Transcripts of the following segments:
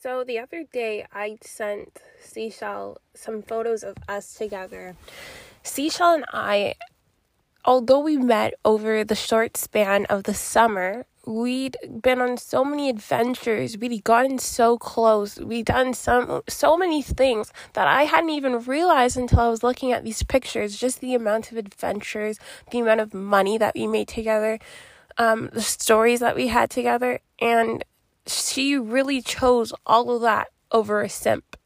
So the other day, I sent Seashell some photos of us together. Seashell and I, although we met over the short span of the summer, we'd been on so many adventures. We'd gotten so close. We'd done some so many things that I hadn't even realized until I was looking at these pictures. Just the amount of adventures, the amount of money that we made together, um, the stories that we had together, and she really chose all of that over a simp,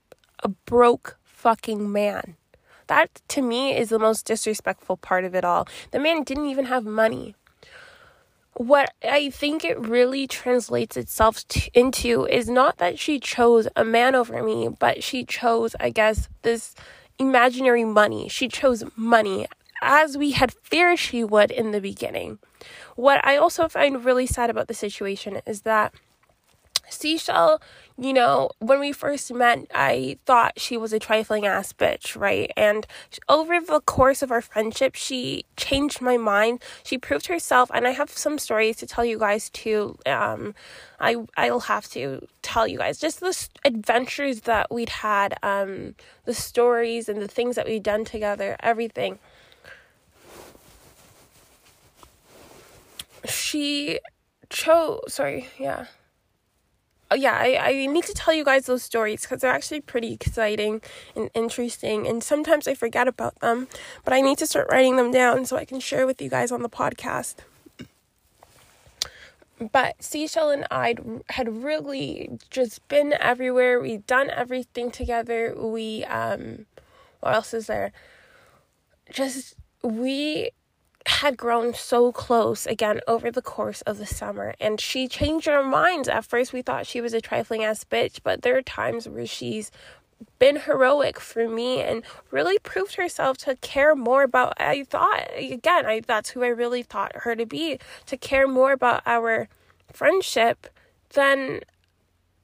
a broke fucking man. That to me is the most disrespectful part of it all. The man didn't even have money. What I think it really translates itself to, into is not that she chose a man over me, but she chose, I guess, this imaginary money. She chose money as we had feared she would in the beginning. What I also find really sad about the situation is that Seashell, you know, when we first met, I thought she was a trifling ass bitch, right? And over the course of our friendship, she changed my mind. She proved herself, and I have some stories to tell you guys too. Um, I I'll have to tell you guys just the adventures that we'd had, um, the stories and the things that we'd done together, everything. She chose. Sorry, yeah yeah, I, I need to tell you guys those stories because they're actually pretty exciting and interesting. And sometimes I forget about them, but I need to start writing them down so I can share with you guys on the podcast. But Seashell and I had really just been everywhere. We'd done everything together. We, um, what else is there? Just, we had grown so close again over the course of the summer and she changed our minds at first we thought she was a trifling ass bitch but there are times where she's been heroic for me and really proved herself to care more about I thought again I that's who I really thought her to be to care more about our friendship than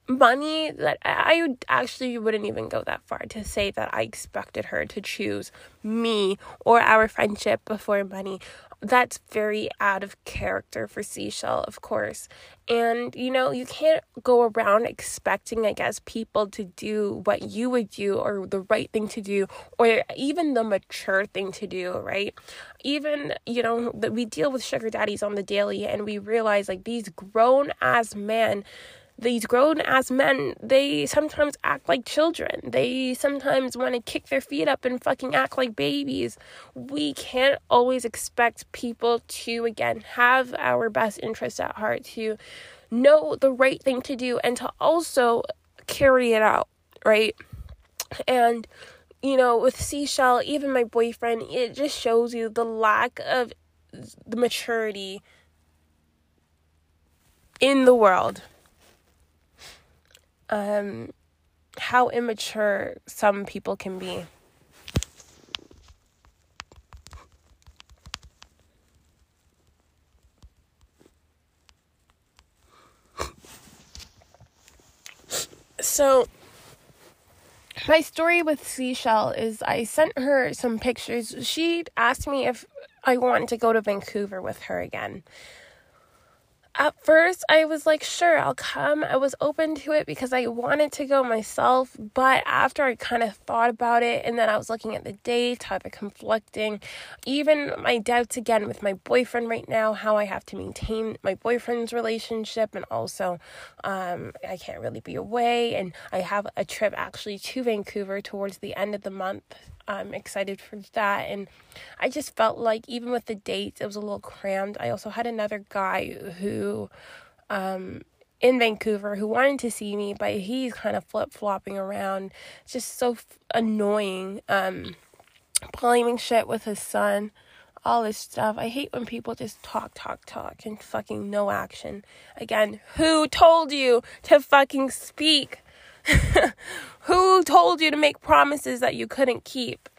money that I actually wouldn't even go that far to say that I expected her to choose me or our friendship before money. That's very out of character for Seashell, of course. And you know, you can't go around expecting, I guess, people to do what you would do or the right thing to do or even the mature thing to do, right? Even, you know, that we deal with sugar daddies on the daily and we realize like these grown ass men these grown ass men, they sometimes act like children. They sometimes want to kick their feet up and fucking act like babies. We can't always expect people to, again, have our best interests at heart, to know the right thing to do, and to also carry it out, right? And, you know, with Seashell, even my boyfriend, it just shows you the lack of the maturity in the world um, how immature some people can be. So, my story with Seashell is I sent her some pictures. She asked me if I wanted to go to Vancouver with her again at first I was like, sure, I'll come. I was open to it because I wanted to go myself. But after I kind of thought about it and then I was looking at the dates, how they're conflicting, even my doubts again with my boyfriend right now, how I have to maintain my boyfriend's relationship and also um, I can't really be away. And I have a trip actually to Vancouver towards the end of the month I'm excited for that. And I just felt like even with the dates, it was a little crammed. I also had another guy who, um, in Vancouver who wanted to see me, but he's kind of flip flopping around. It's just so f- annoying. Um, blaming shit with his son, all this stuff. I hate when people just talk, talk, talk and fucking no action. Again, who told you to fucking speak? Who told you to make promises that you couldn't keep?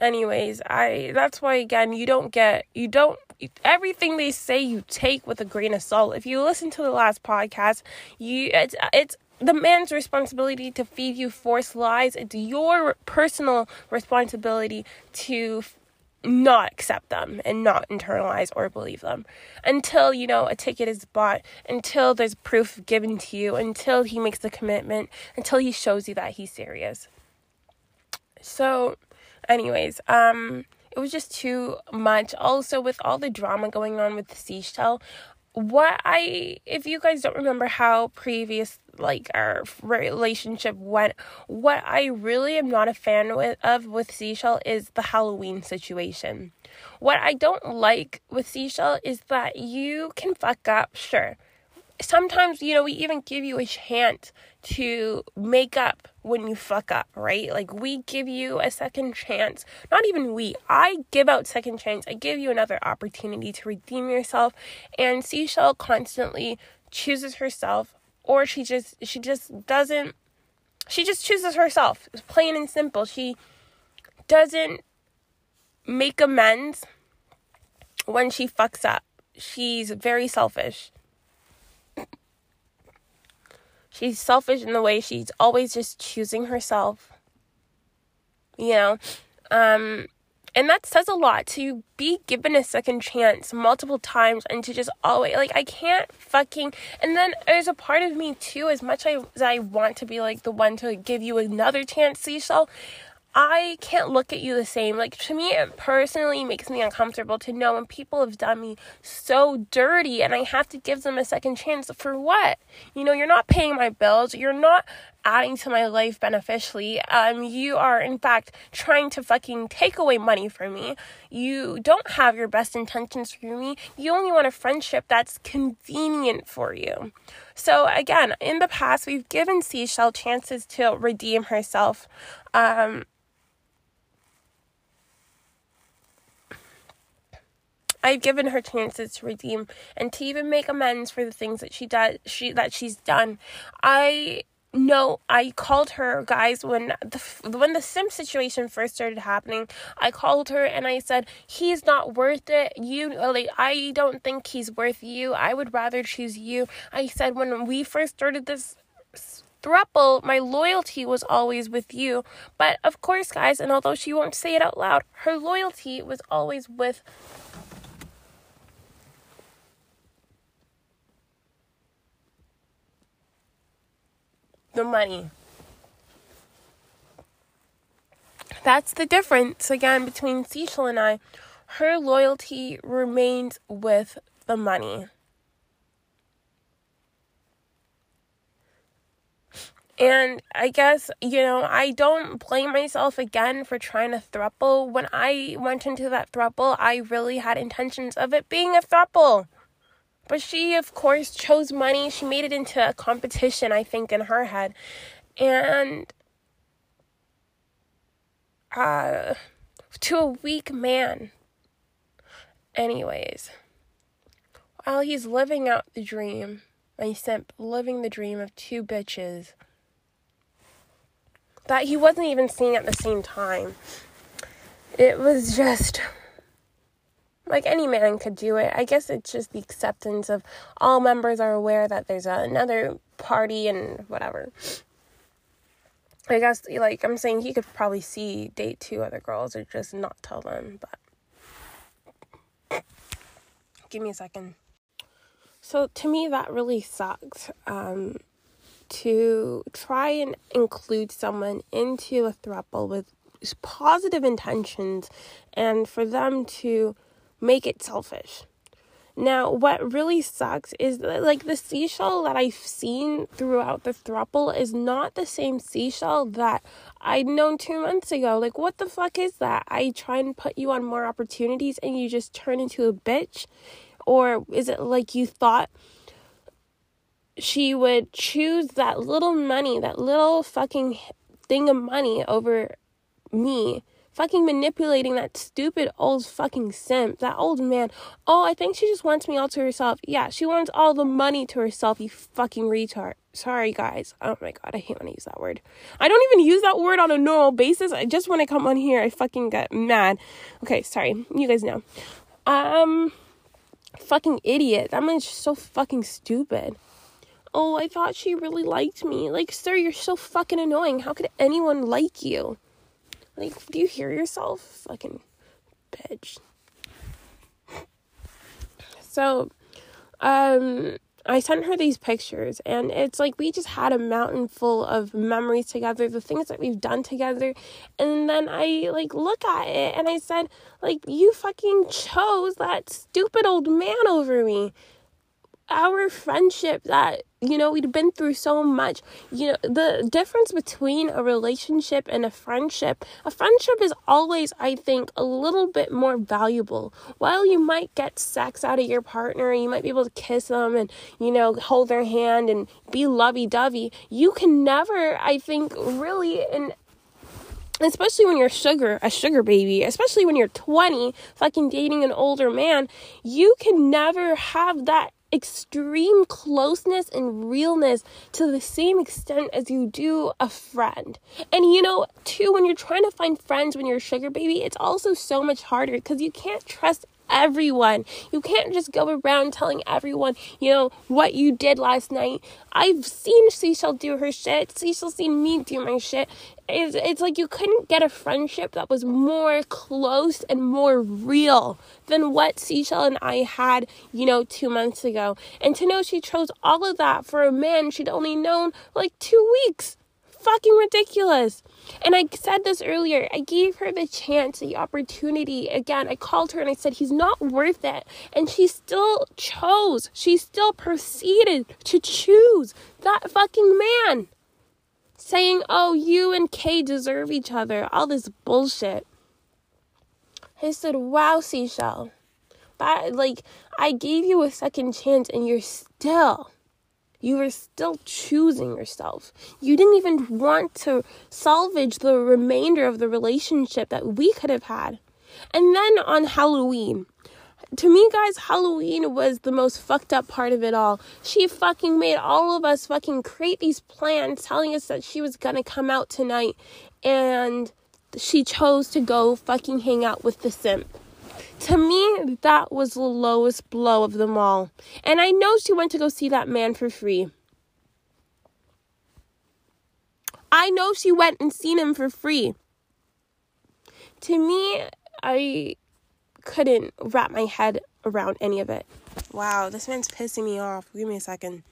Anyways, I that's why again you don't get you don't everything they say you take with a grain of salt. If you listen to the last podcast, you it's it's the man's responsibility to feed you forced lies. It's your personal responsibility to not accept them and not internalize or believe them until you know a ticket is bought until there's proof given to you until he makes the commitment until he shows you that he's serious. So anyways um it was just too much. Also with all the drama going on with the seashell what I, if you guys don't remember how previous like our relationship went, what I really am not a fan with, of with Seashell is the Halloween situation. What I don't like with Seashell is that you can fuck up, sure sometimes you know we even give you a chance to make up when you fuck up right? Like we give you a second chance. Not even we. I give out second chance. I give you another opportunity to redeem yourself. And seashell constantly chooses herself or she just she just doesn't she just chooses herself. It's plain and simple. She doesn't make amends when she fucks up. She's very selfish she's selfish in the way she's always just choosing herself. You know, um, and that says a lot to be given a second chance multiple times and to just always like I can't fucking and then there's a part of me too as much as I want to be like the one to give you another chance Seashell I can't look at you the same. Like, to me, it personally makes me uncomfortable to know when people have done me so dirty and I have to give them a second chance. For what? You know, you're not paying my bills. You're not adding to my life beneficially. Um, you are, in fact, trying to fucking take away money from me. You don't have your best intentions for me. You only want a friendship that's convenient for you. So, again, in the past, we've given Seashell chances to redeem herself. Um, I've given her chances to redeem and to even make amends for the things that she does she that she's done. I know I called her guys when the when the sim situation first started happening. I called her and I said he's not worth it. You like I don't think he's worth you. I would rather choose you. I said when we first started this thruple, my loyalty was always with you. But of course, guys, and although she won't say it out loud, her loyalty was always with the money. That's the difference, again, between Seashell and I. Her loyalty remains with the money. And I guess, you know, I don't blame myself again for trying to thruple. When I went into that thruple, I really had intentions of it being a thruple. But she, of course, chose money. She made it into a competition, I think, in her head. And uh, to a weak man. Anyways, while he's living out the dream, my simp living the dream of two bitches that he wasn't even seeing at the same time, it was just like any man could do it. I guess it's just the acceptance of all members are aware that there's another party and whatever. I guess like I'm saying he could probably see date two other girls or just not tell them, but give me a second. So to me that really sucked. Um to try and include someone into a throuple with positive intentions and for them to make it selfish. Now, what really sucks is that, like, the seashell that I've seen throughout the thruple is not the same seashell that I'd known two months ago. Like, what the fuck is that? I try and put you on more opportunities and you just turn into a bitch? Or is it like you thought she would choose that little money, that little fucking thing of money over me? Fucking manipulating that stupid old fucking simp, that old man. Oh, I think she just wants me all to herself. Yeah, she wants all the money to herself, you fucking retard. Sorry, guys. Oh my god, I hate when I use that word. I don't even use that word on a normal basis. I just when I come on here, I fucking get mad. Okay, sorry. You guys know. Um, fucking idiot. That man's so fucking stupid. Oh, I thought she really liked me. Like, sir, you're so fucking annoying. How could anyone like you? Like, do you hear yourself? Fucking bitch. So, um, I sent her these pictures, and it's like we just had a mountain full of memories together, the things that we've done together. And then I like look at it and I said, like, you fucking chose that stupid old man over me our friendship that you know we'd been through so much. You know the difference between a relationship and a friendship a friendship is always i think a little bit more valuable. While you might get sex out of your partner you might be able to kiss them and you know hold their hand and be lovey-dovey you can never i think really and especially when you're sugar a sugar baby especially when you're 20 fucking dating an older man you can never have that extreme closeness and realness to the same extent as you do a friend. And you know, too, when you're trying to find friends when you're a sugar baby, it's also so much harder because you can't trust everyone. You can't just go around telling everyone, you know, what you did last night. I've seen Seashell do her shit. Seashell's seen me do my shit. It's, it's like you couldn't get a friendship that was more close and more real than what Seashell and I had, you know, two months ago. And to know she chose all of that for a man she'd only known like two weeks. Fucking ridiculous. And I said this earlier. I gave her the chance, the opportunity. Again, I called her and I said, he's not worth it. And she still chose, she still proceeded to choose that fucking man. Saying, oh, you and Kay deserve each other. All this bullshit. I said, wow, Seashell. That, like, I gave you a second chance and you're still you were still choosing yourself. You didn't even want to salvage the remainder of the relationship that we could have had. And then on Halloween, to me, guys, Halloween was the most fucked up part of it all. She fucking made all of us fucking create these plans telling us that she was gonna come out tonight, and she chose to go fucking hang out with the simp. To me, that was the lowest blow of them all. And I know she went to go see that man for free. I know she went and seen him for free. To me, I couldn't wrap my head around any of it. Wow, this man's pissing me off. Give me a second.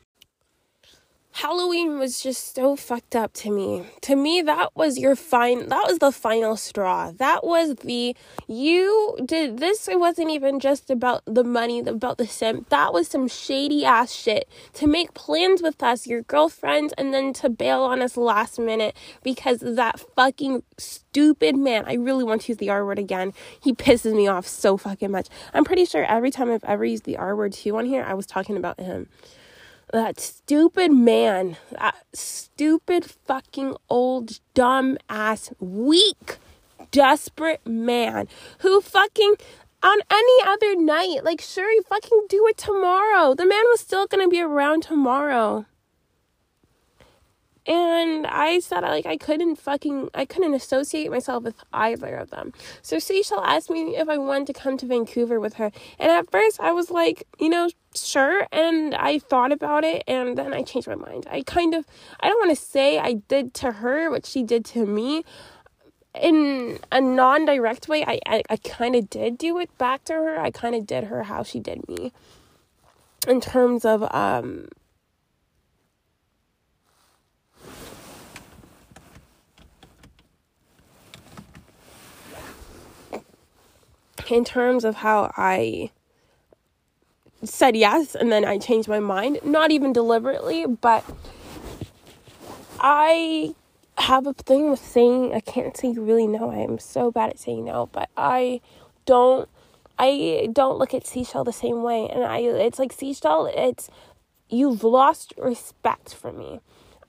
Halloween was just so fucked up to me. To me, that was your fine, that was the final straw. That was the, you did this, it wasn't even just about the money, about the simp. That was some shady ass shit to make plans with us, your girlfriends, and then to bail on us last minute because that fucking stupid man. I really want to use the R word again. He pisses me off so fucking much. I'm pretty sure every time I've ever used the R word too on here, I was talking about him that stupid man, that stupid fucking old dumb ass weak desperate man who fucking on any other night like sure you fucking do it tomorrow. The man was still going to be around tomorrow. And I said like I couldn't fucking I couldn't associate myself with either of them. So Seashell asked me if I wanted to come to Vancouver with her. And at first I was like, you know, sure. And I thought about it and then I changed my mind. I kind of I don't want to say I did to her what she did to me. In a non direct way, I, I, I kind of did do it back to her. I kind of did her how she did me. In terms of um in terms of how I said yes and then I changed my mind, not even deliberately, but I have a thing with saying I can't say really no. I am so bad at saying no, but I don't I don't look at seashell the same way and I it's like seashell it's you've lost respect for me.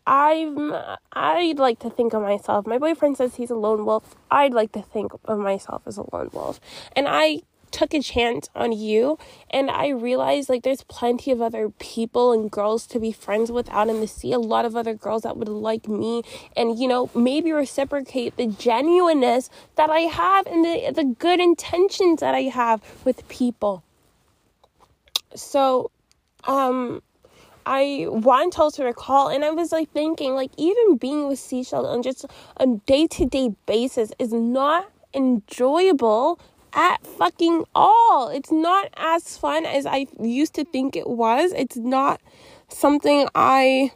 I'm I'd like to think of myself. My boyfriend says he's a lone wolf. I'd like to think of myself as a lone wolf. And I took a chance on you and I realized like there's plenty of other people and girls to be friends with out in the sea. A lot of other girls that would like me and you know, maybe reciprocate the genuineness that I have and the the good intentions that I have with people. So um I want to recall, and I was like thinking, like even being with Seashell on just a day to day basis is not enjoyable at fucking all. It's not as fun as I used to think it was. It's not something I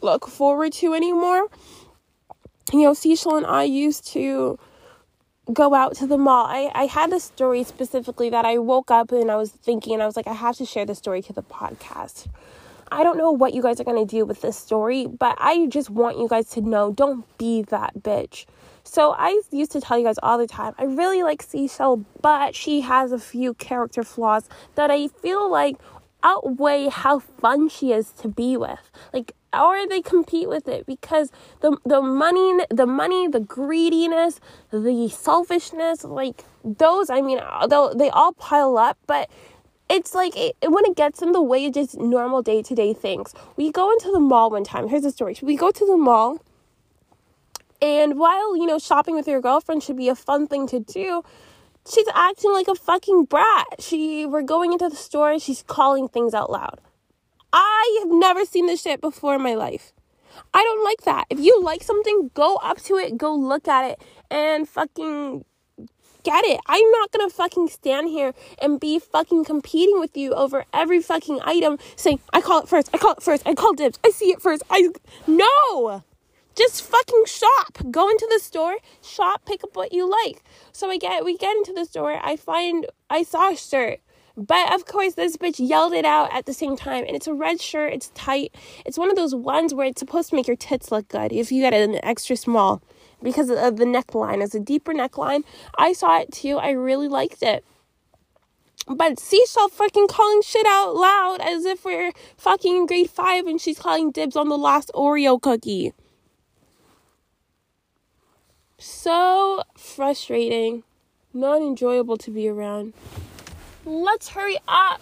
look forward to anymore. You know, Seashell and I used to go out to the mall. I, I had a story specifically that I woke up and I was thinking, and I was like, I have to share the story to the podcast. I don't know what you guys are going to do with this story, but I just want you guys to know don't be that bitch. So I used to tell you guys all the time, I really like Seashell, but she has a few character flaws that I feel like outweigh how fun she is to be with. Like or they compete with it because the the money the money the greediness the selfishness like those i mean they all pile up but it's like it, when it gets in the way of just normal day-to-day things. We go into the mall one time. Here's the story. We go to the mall and while you know shopping with your girlfriend should be a fun thing to do she's acting like a fucking brat. She we're going into the store and she's calling things out loud I have never seen this shit before in my life. I don't like that. If you like something, go up to it, go look at it, and fucking get it. I'm not gonna fucking stand here and be fucking competing with you over every fucking item saying, I call it first, I call it first, I call dibs, I see it first. I no! Just fucking shop. Go into the store, shop, pick up what you like. So I get we get into the store, I find I saw a shirt but of course, this bitch yelled it out at the same time. And it's a red shirt, it's tight. It's one of those ones where it's supposed to make your tits look good if you get an extra small because of the neckline. It's a deeper neckline. I saw it too. I really liked it. But Seashell fucking calling shit out loud as if we're fucking in grade five and she's calling dibs on the last Oreo cookie. So frustrating. Not enjoyable to be around. Let's hurry up.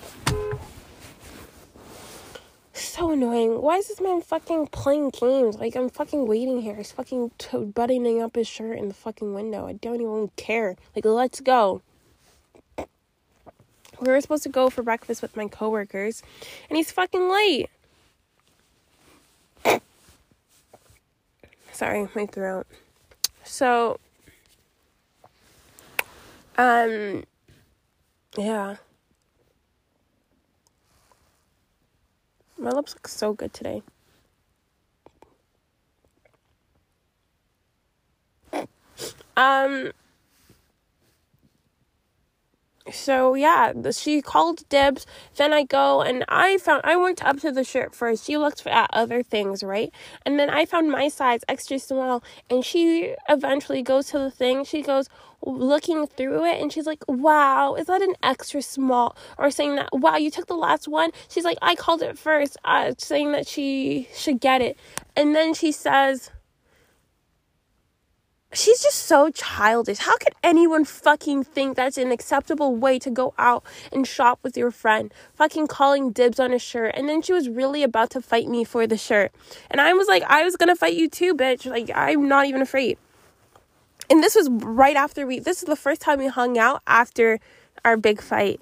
So annoying. Why is this man fucking playing games? Like, I'm fucking waiting here. He's fucking t- buttoning up his shirt in the fucking window. I don't even care. Like, let's go. We were supposed to go for breakfast with my coworkers, and he's fucking late. Sorry, my throat. So, um, yeah. My lips look so good today. Um so yeah, she called dibs. Then I go and I found I went up to the shirt first. She looked at other things, right? And then I found my size extra small. And she eventually goes to the thing. She goes looking through it, and she's like, "Wow, is that an extra small?" Or saying that, "Wow, you took the last one." She's like, "I called it first, uh, saying that she should get it." And then she says she's just so childish. How could anyone fucking think that's an acceptable way to go out and shop with your friend? Fucking calling dibs on a shirt. And then she was really about to fight me for the shirt. And I was like, I was gonna fight you too, bitch. Like, I'm not even afraid. And this was right after we, this is the first time we hung out after our big fight.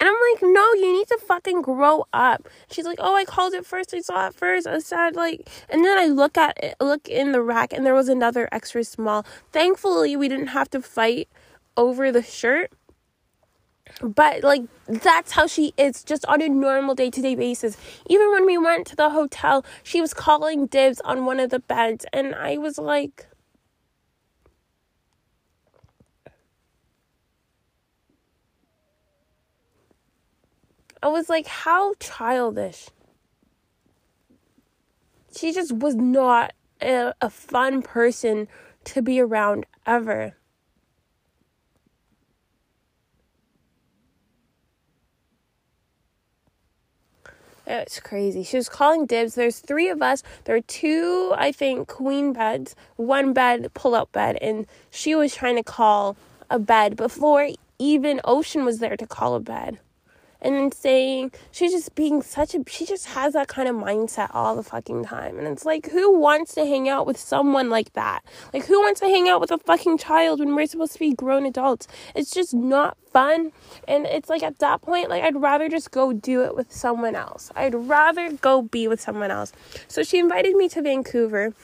And I'm like, no, you need to fucking grow up. She's like, oh, I called it first. I saw it first. I said like, and then I look at it, look in the rack, and there was another extra small. Thankfully, we didn't have to fight over the shirt. But like, that's how she is, just on a normal day to day basis. Even when we went to the hotel, she was calling dibs on one of the beds, and I was like, I was like, how childish. She just was not a, a fun person to be around ever. It's crazy. She was calling dibs. There's three of us. There are two, I think, queen beds, one bed, pull out bed, and she was trying to call a bed before even Ocean was there to call a bed and then saying she's just being such a she just has that kind of mindset all the fucking time. And it's like who wants to hang out with someone like that? Like who wants to hang out with a fucking child when we're supposed to be grown adults? It's just not fun. And it's like at that point like I'd rather just go do it with someone else. I'd rather go be with someone else. So she invited me to Vancouver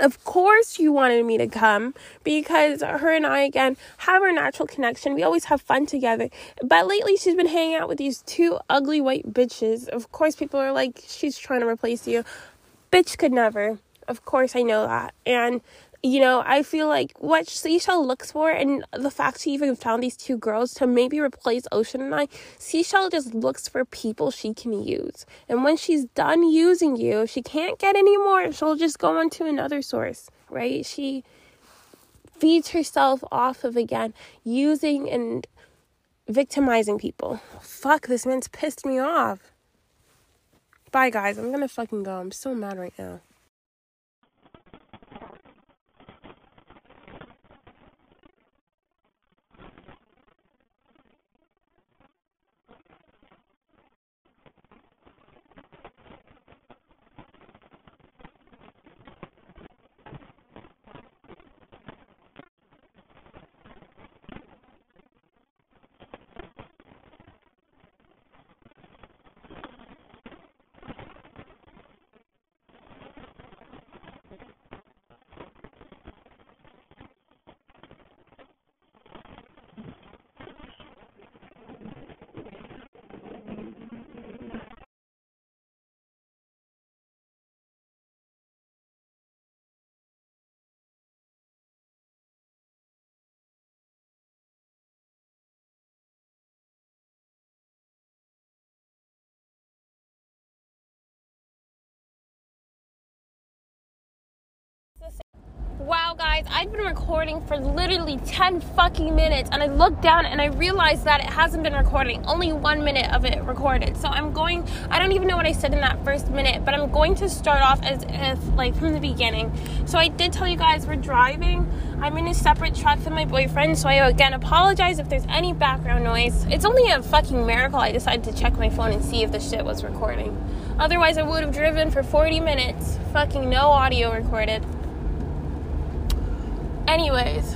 Of course, you wanted me to come because her and I, again, have our natural connection. We always have fun together. But lately, she's been hanging out with these two ugly white bitches. Of course, people are like, she's trying to replace you. Bitch could never. Of course, I know that. And you know, I feel like what Seashell looks for, and the fact she even found these two girls to maybe replace Ocean and I, Seashell just looks for people she can use. And when she's done using you, she can't get any more, she'll just go on to another source, right? She feeds herself off of, again, using and victimizing people. Fuck, this man's pissed me off. Bye, guys. I'm gonna fucking go. I'm so mad right now. Wow guys i've been recording for literally 10 fucking minutes and i looked down and i realized that it hasn't been recording only one minute of it recorded. So i'm going i don't even know what i said in that first minute but i'm going to start off as if like from the beginning. So i did tell you guys we're driving. I'm in a separate truck than my boyfriend so i again apologize if there's any background noise. It's only a fucking miracle i decided to check my phone and see if the shit was recording. Otherwise i would have driven for 40 minutes. Fucking no audio recorded Anyways,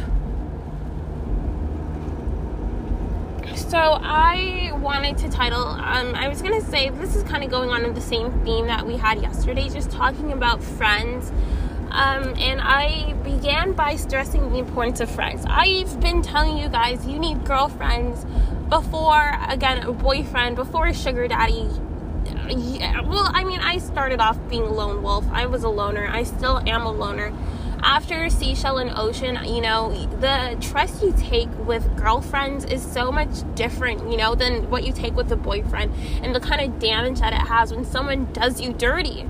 so I wanted to title, um, I was gonna say this is kind of going on in the same theme that we had yesterday, just talking about friends. Um, and I began by stressing the importance of friends. I've been telling you guys you need girlfriends before, again, a boyfriend, before a sugar daddy. Yeah, well, I mean, I started off being a lone wolf. I was a loner. I still am a loner after Seashell and Ocean, you know, the trust you take with girlfriends is so much different, you know, than what you take with a boyfriend and the kind of damage that it has when someone does you dirty.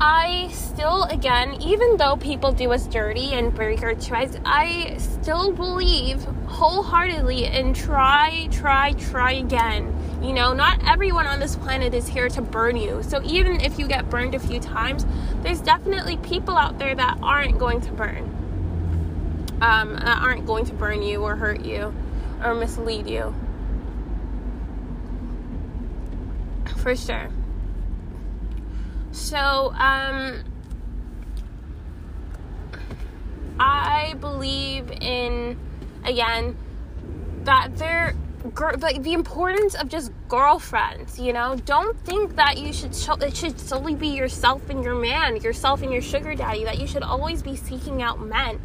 I still, again, even though people do us dirty and break our trust, I still believe wholeheartedly in try, try, try again. You know, not everyone on this planet is here to burn you. So even if you get burned a few times, there's definitely people out there that aren't going to burn. Um, that aren't going to burn you or hurt you or mislead you. For sure. So, um, I believe in, again, that there, like the importance of just girlfriends, you know? Don't think that you should, show, it should solely be yourself and your man, yourself and your sugar daddy, that you should always be seeking out men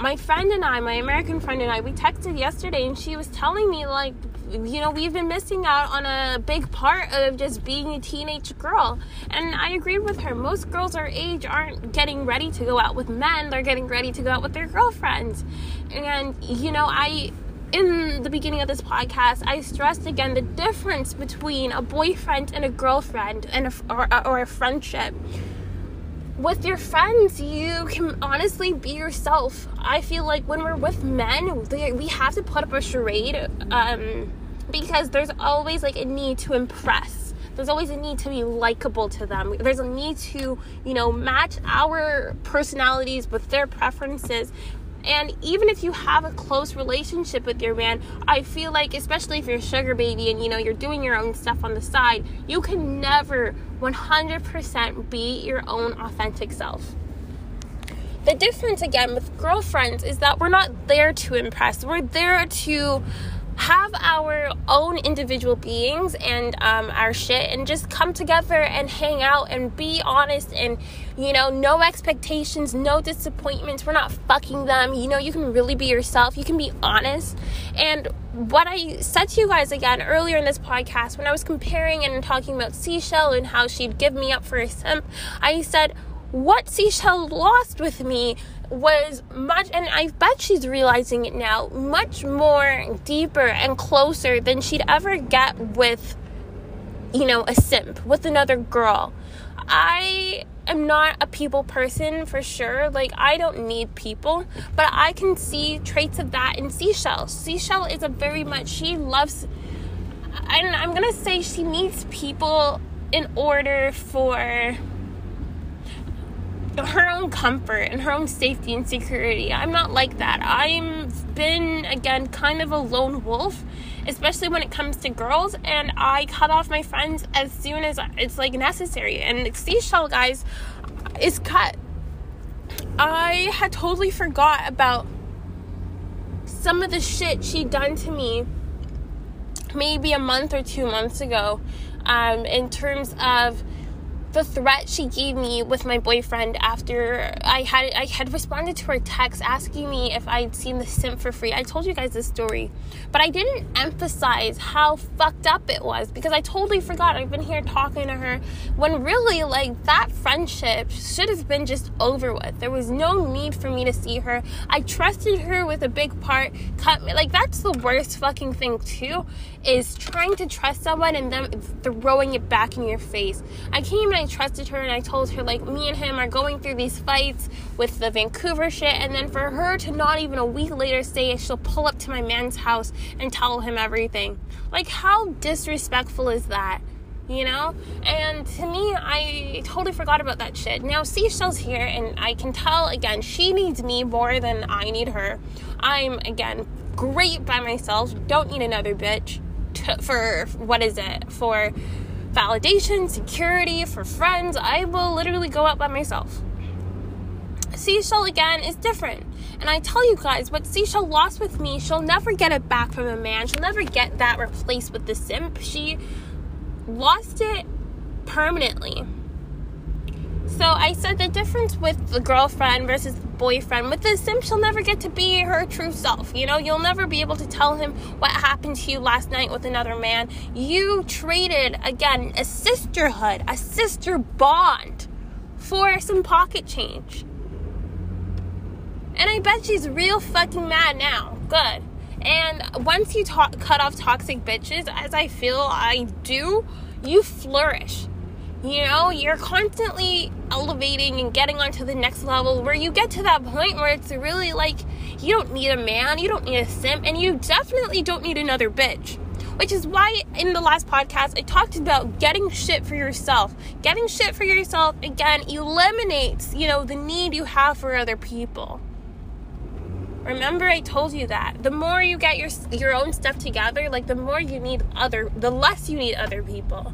my friend and I, my American friend and I, we texted yesterday and she was telling me, like, you know, we've been missing out on a big part of just being a teenage girl. And I agreed with her. Most girls our age aren't getting ready to go out with men, they're getting ready to go out with their girlfriends. And, you know, I in the beginning of this podcast, I stressed again the difference between a boyfriend and a girlfriend and a, or, or a friendship with your friends, you can honestly be yourself. I feel like when we're with men, they, we have to put up a charade um, because there's always like a need to impress. There's always a need to be likable to them. There's a need to, you know, match our personalities with their preferences. And even if you have a close relationship with your man, I feel like, especially if you're a sugar baby and you know you're doing your own stuff on the side, you can never 100% be your own authentic self. The difference again with girlfriends is that we're not there to impress, we're there to have our own individual beings and um, our shit and just come together and hang out and be honest and you know no expectations no disappointments. We're not fucking them. You know you can really be yourself. You can be honest. And what i said to you guys again earlier in this podcast when i was comparing and talking about seashell and how she'd give me up for a simp i said what seashell lost with me was much, and I bet she's realizing it now, much more deeper and closer than she'd ever get with, you know, a simp, with another girl. I am not a people person for sure. Like, I don't need people, but I can see traits of that in Seashell. Seashell is a very much, she loves, and I'm gonna say she needs people in order for her own comfort and her own safety and security. I'm not like that. I've been, again, kind of a lone wolf, especially when it comes to girls, and I cut off my friends as soon as it's like necessary. And Seashell, guys, is cut. I had totally forgot about some of the shit she'd done to me maybe a month or two months ago um, in terms of the threat she gave me with my boyfriend after I had I had responded to her text asking me if I'd seen the simp for free. I told you guys this story, but I didn't emphasize how fucked up it was because I totally forgot. I've been here talking to her when really like that friendship should have been just over with. There was no need for me to see her. I trusted her with a big part. Cut me like that's the worst fucking thing too is trying to trust someone and them throwing it back in your face. I came I trusted her and I told her like me and him are going through these fights with the Vancouver shit and then for her to not even a week later say she'll pull up to my man's house and tell him everything. Like how disrespectful is that? You know? And to me, I totally forgot about that shit. Now Seashell's here and I can tell again, she needs me more than I need her. I'm again great by myself, don't need another bitch for what is it? For validation, security, for friends. I will literally go out by myself. Seashell again is different. And I tell you guys, what Seashell lost with me, she'll never get it back from a man. She'll never get that replaced with the simp. She lost it permanently. So I said the difference with the girlfriend versus the boyfriend with the simp, she'll never get to be her true self. You know, you'll never be able to tell him what happened to you last night with another man. You traded again a sisterhood, a sister bond for some pocket change. And I bet she's real fucking mad now. Good. And once you talk, cut off toxic bitches, as I feel I do, you flourish you know, you're constantly elevating and getting onto the next level where you get to that point where it's really like you don't need a man, you don't need a simp, and you definitely don't need another bitch. Which is why in the last podcast I talked about getting shit for yourself. Getting shit for yourself again eliminates, you know, the need you have for other people. Remember I told you that. The more you get your your own stuff together, like the more you need other the less you need other people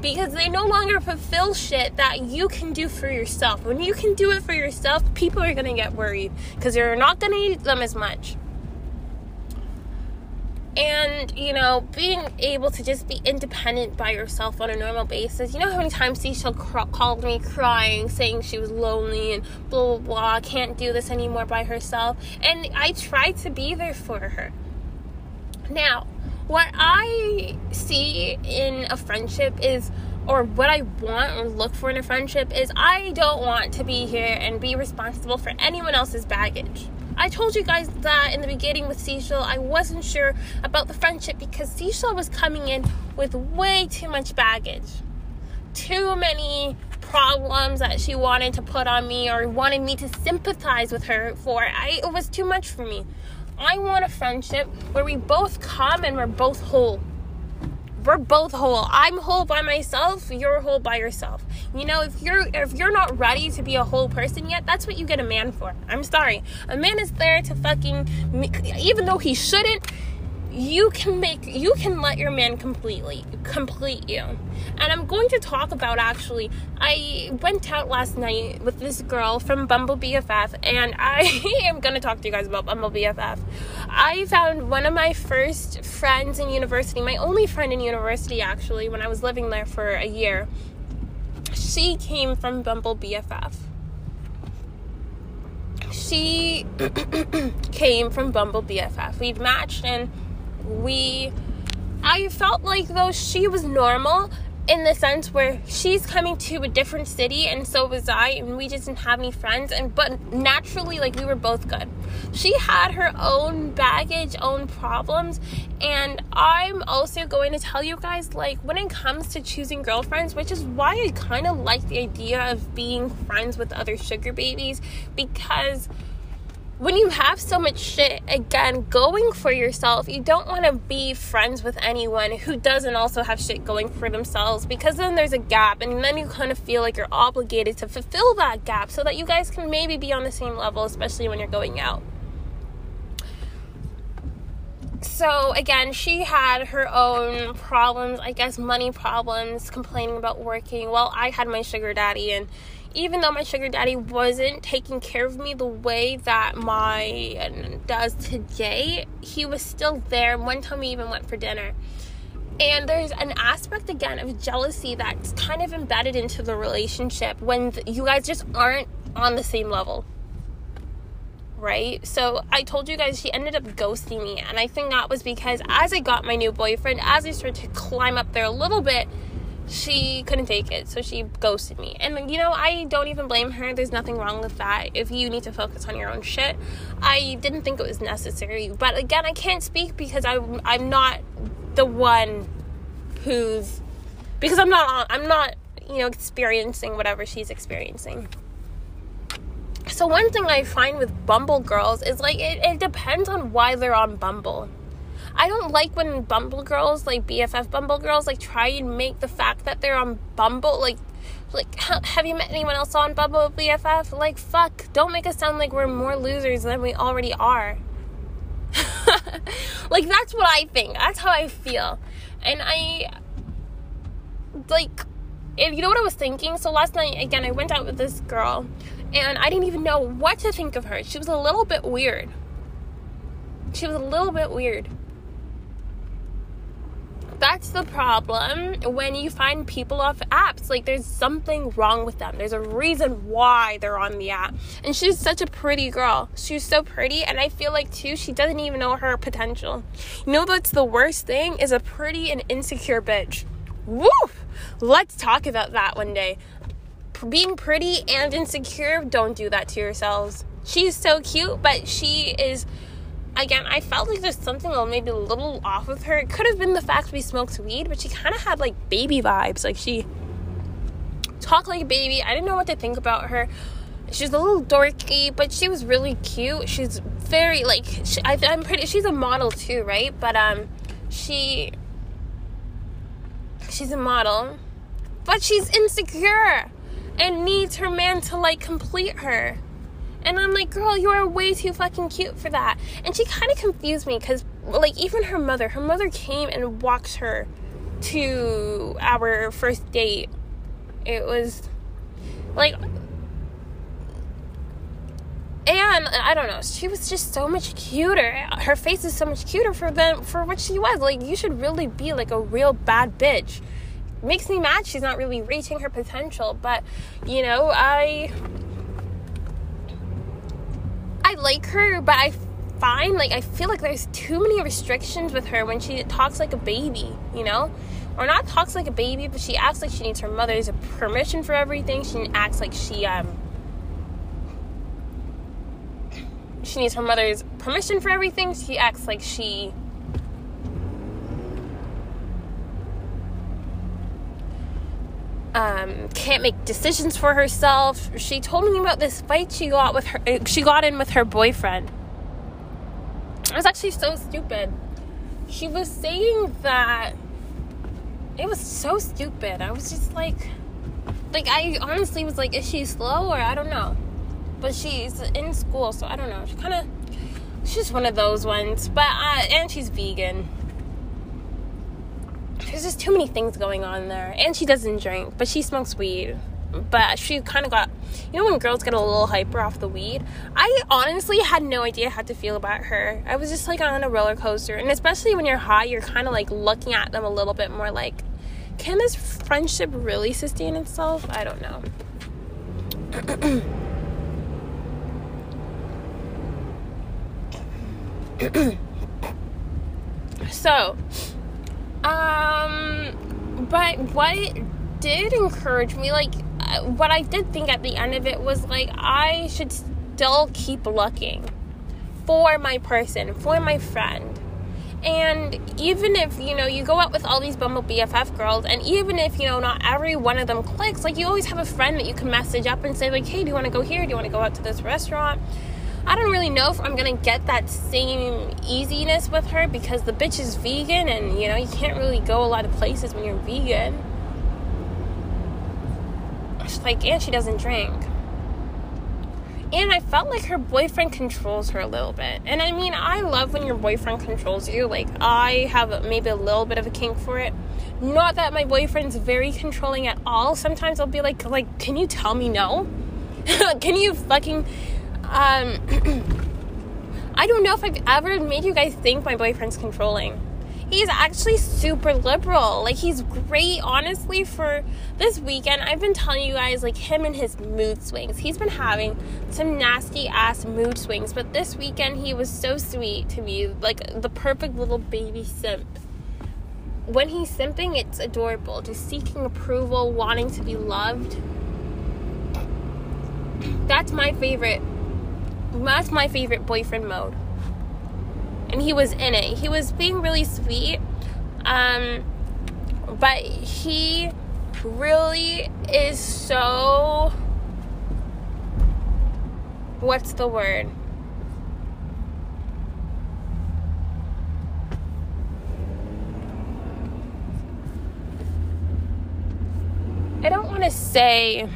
because they no longer fulfill shit that you can do for yourself. When you can do it for yourself, people are gonna get worried because you're not gonna need them as much. And you know, being able to just be independent by yourself on a normal basis. You know how many times Seashell cr- called me crying, saying she was lonely and blah blah blah, can't do this anymore by herself. And I tried to be there for her. Now, what I see in a friendship is or what I want or look for in a friendship is I don't want to be here and be responsible for anyone else's baggage. I told you guys that in the beginning with Seashell, I wasn't sure about the friendship because Seashell was coming in with way too much baggage. Too many problems that she wanted to put on me or wanted me to sympathize with her for. I, it was too much for me. I want a friendship where we both come and we're both whole. We're both whole. I'm whole by myself, you're whole by yourself. You know, if you're if you're not ready to be a whole person yet, that's what you get a man for. I'm sorry. A man is there to fucking even though he shouldn't you can make you can let your man completely complete you and i'm going to talk about actually i went out last night with this girl from bumble bff and i am going to talk to you guys about bumble bff i found one of my first friends in university my only friend in university actually when i was living there for a year. She came from bumble bff she came from Bumble BFF. We'd matched and we I felt like though she was normal in the sense where she's coming to a different city and so was I and we just didn't have any friends and but naturally like we were both good. She had her own baggage, own problems and I'm also going to tell you guys like when it comes to choosing girlfriends, which is why I kind of like the idea of being friends with other sugar babies because when you have so much shit again going for yourself, you don't want to be friends with anyone who doesn't also have shit going for themselves because then there's a gap and then you kind of feel like you're obligated to fulfill that gap so that you guys can maybe be on the same level, especially when you're going out. So again, she had her own problems, I guess money problems, complaining about working. Well, I had my sugar daddy and even though my sugar daddy wasn't taking care of me the way that my uh, does today, he was still there. One time we even went for dinner. And there's an aspect again of jealousy that's kind of embedded into the relationship when you guys just aren't on the same level. Right? So I told you guys she ended up ghosting me. And I think that was because as I got my new boyfriend, as I started to climb up there a little bit, she couldn't take it, so she ghosted me. And you know, I don't even blame her. There's nothing wrong with that. If you need to focus on your own shit, I didn't think it was necessary. But again, I can't speak because I'm, I'm not the one who's because I'm not I'm not you know experiencing whatever she's experiencing. So one thing I find with Bumble girls is like it, it depends on why they're on Bumble I don't like when Bumble girls, like BFF Bumble girls, like try and make the fact that they're on Bumble, like, like have you met anyone else on Bumble BFF? Like, fuck, don't make us sound like we're more losers than we already are. like that's what I think. That's how I feel, and I like. If you know what I was thinking, so last night again, I went out with this girl, and I didn't even know what to think of her. She was a little bit weird. She was a little bit weird that's the problem when you find people off apps. Like, there's something wrong with them. There's a reason why they're on the app. And she's such a pretty girl. She's so pretty. And I feel like, too, she doesn't even know her potential. You know, that's the worst thing is a pretty and insecure bitch. Woo! Let's talk about that one day. Being pretty and insecure, don't do that to yourselves. She's so cute, but she is again, I felt like there's something maybe a little off with her. It could have been the fact we smoked weed, but she kind of had like baby vibes. Like she talked like a baby. I didn't know what to think about her. She's a little dorky, but she was really cute. She's very like she, I, I'm pretty. She's a model too, right? But um, she she's a model, but she's insecure and needs her man to like complete her. And I'm like, girl, you are way too fucking cute for that. And she kind of confused me because, like, even her mother, her mother came and walked her to our first date. It was like, and I don't know, she was just so much cuter. Her face is so much cuter for them for what she was. Like, you should really be like a real bad bitch. Makes me mad she's not really reaching her potential, but you know, I I like her, but I find like I feel like there's too many restrictions with her when she talks like a baby, you know? Or not talks like a baby, but she acts like she needs her mother's permission for everything. She acts like she um she needs her mother's permission for everything. She acts like she um, can't make decisions for herself. She told me about this fight she got with her. Uh, she got in with her boyfriend. It was actually so stupid. She was saying that it was so stupid. I was just like, like I honestly was like, is she slow or I don't know. But she's in school, so I don't know. She kind of she's one of those ones. But uh, and she's vegan. There's just too many things going on there, and she doesn't drink, but she smokes weed. But she kind of got, you know, when girls get a little hyper off the weed. I honestly had no idea how to feel about her. I was just like on a roller coaster, and especially when you're high, you're kind of like looking at them a little bit more like, can this friendship really sustain itself? I don't know. so, um, but what did encourage me, like, uh, what I did think at the end of it was like, I should still keep looking for my person, for my friend. And even if, you know, you go out with all these Bumble BFF girls, and even if, you know, not every one of them clicks, like, you always have a friend that you can message up and say, like, hey, do you want to go here? Do you want to go out to this restaurant? I don't really know if I'm gonna get that same easiness with her because the bitch is vegan and you know you can't really go a lot of places when you're vegan. She's like, and she doesn't drink. And I felt like her boyfriend controls her a little bit. And I mean, I love when your boyfriend controls you. Like, I have maybe a little bit of a kink for it. Not that my boyfriend's very controlling at all. Sometimes I'll be like, like, can you tell me no? can you fucking um, I don't know if I've ever made you guys think my boyfriend's controlling. He's actually super liberal. Like, he's great, honestly, for this weekend. I've been telling you guys, like, him and his mood swings. He's been having some nasty ass mood swings, but this weekend he was so sweet to me. Like, the perfect little baby simp. When he's simping, it's adorable. Just seeking approval, wanting to be loved. That's my favorite that's my favorite boyfriend mode. And he was in it. He was being really sweet. Um, but he really is so. What's the word? I don't want to say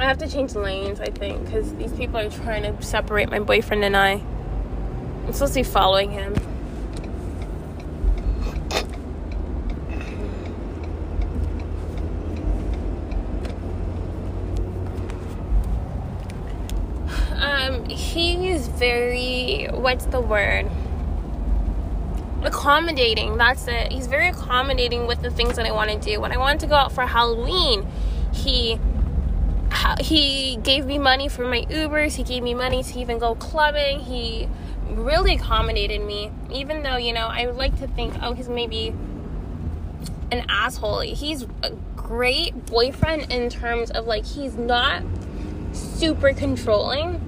I have to change lanes, I think, because these people are trying to separate my boyfriend and I. I'm supposed to be following him. Um, he's very, what's the word? Accommodating, that's it. He's very accommodating with the things that I want to do. When I wanted to go out for Halloween, he he gave me money for my Ubers. He gave me money to even go clubbing. He really accommodated me, even though, you know, I would like to think, oh, he's maybe an asshole. He's a great boyfriend in terms of like, he's not super controlling.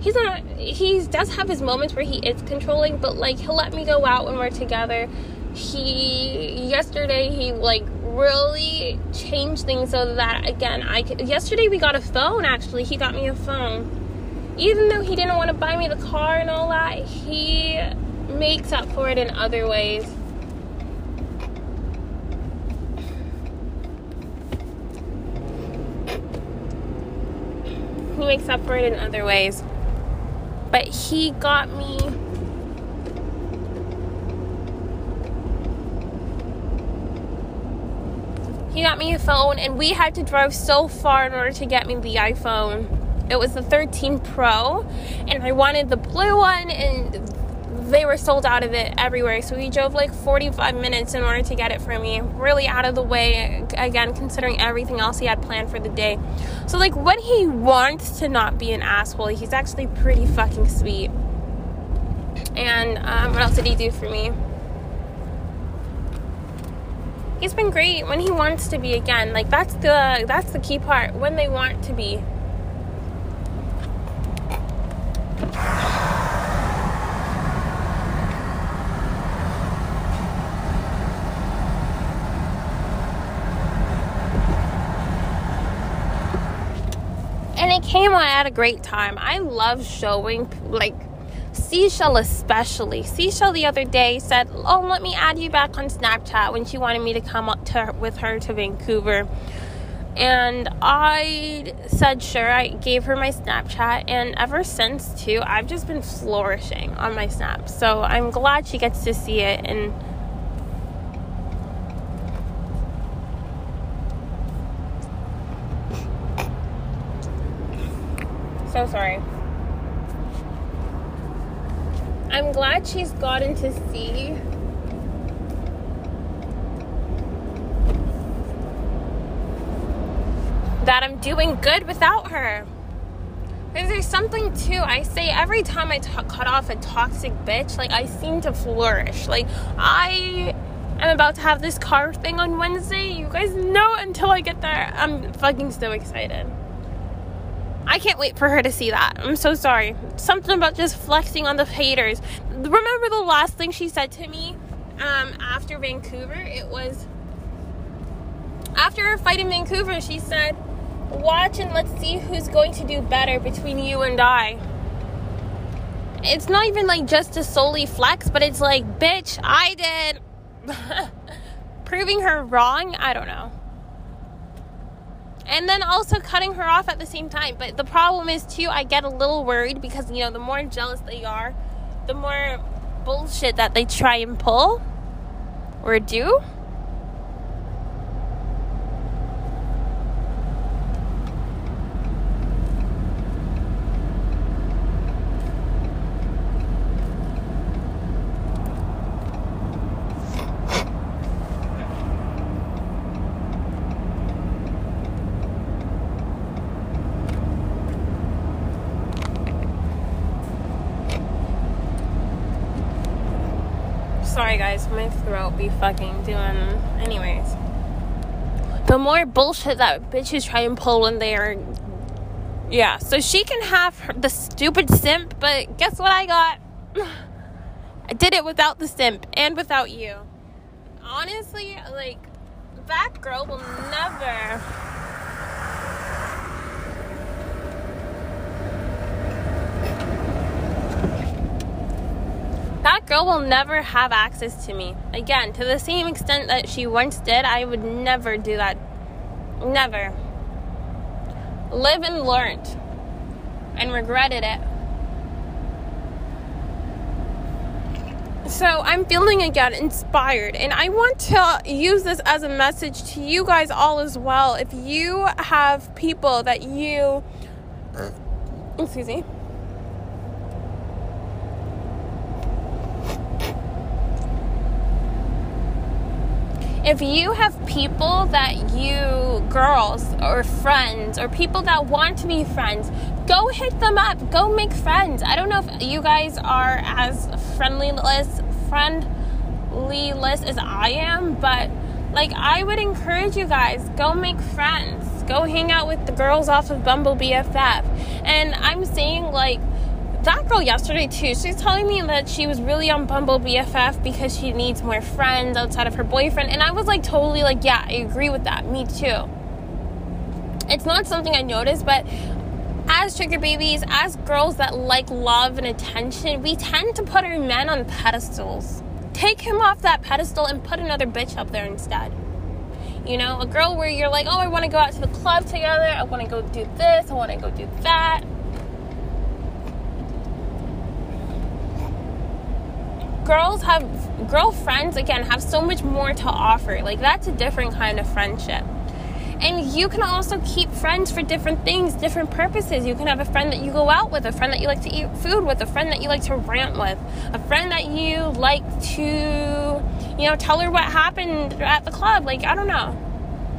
He's not, he does have his moments where he is controlling, but like, he'll let me go out when we're together. He, yesterday, he like really change things so that again I could, yesterday we got a phone actually. He got me a phone. Even though he didn't want to buy me the car and all that he makes up for it in other ways. He makes up for it in other ways. But he got me He got me a phone, and we had to drive so far in order to get me the iPhone. It was the 13 Pro, and I wanted the blue one, and they were sold out of it everywhere. So we drove like 45 minutes in order to get it for me. Really out of the way, again, considering everything else he had planned for the day. So, like, when he wants to not be an asshole, he's actually pretty fucking sweet. And um, what else did he do for me? He's been great when he wants to be again. Like that's the that's the key part when they want to be. And it came on at a great time. I love showing like Seashell, especially. Seashell the other day said, Oh, let me add you back on Snapchat when she wanted me to come up to with her to Vancouver. And I said, sure. I gave her my Snapchat. And ever since, too, I've just been flourishing on my snaps. So I'm glad she gets to see it. And so sorry. I'm glad she's gotten to see that I'm doing good without her. Because there's something too. I say every time I t- cut off a toxic bitch, like I seem to flourish. Like I am about to have this car thing on Wednesday. You guys know until I get there. I'm fucking so excited. I can't wait for her to see that. I'm so sorry. Something about just flexing on the haters. Remember the last thing she said to me um, after Vancouver? It was after her fight in Vancouver, she said, watch and let's see who's going to do better between you and I. It's not even like just to solely flex, but it's like, bitch, I did. Proving her wrong, I don't know. And then also cutting her off at the same time. But the problem is, too, I get a little worried because, you know, the more jealous they are, the more bullshit that they try and pull or do. sorry guys, be fucking doing. Anyways, the more bullshit that bitches try and pull when they are. Yeah, so she can have her, the stupid simp, but guess what I got? I did it without the simp and without you. Honestly, like, that girl will never that girl will never have access to me. Again, to the same extent that she once did, I would never do that. Never. Live and learned and regretted it. So I'm feeling again inspired, and I want to use this as a message to you guys all as well. If you have people that you, excuse me, if you have people that you, girls or friends, or people that want to be friends, go hit them up. Go make friends. I don't know if you guys are as friendlyless, friendlyless as I am, but like I would encourage you guys go make friends. Go hang out with the girls off of Bumble BFF. And I'm saying like that girl yesterday too, she's telling me that she was really on Bumble BFF because she needs more friends outside of her boyfriend. And I was like totally like, yeah, I agree with that. Me too. It's not something I noticed, but as trigger babies, as girls that like love and attention, we tend to put our men on pedestals. Take him off that pedestal and put another bitch up there instead. You know, a girl where you're like, oh, I want to go out to the club together. I want to go do this. I want to go do that girls have girlfriends again have so much more to offer like that's a different kind of friendship and you can also keep friends for different things different purposes you can have a friend that you go out with a friend that you like to eat food with a friend that you like to rant with a friend that you like to you know tell her what happened at the club like i don't know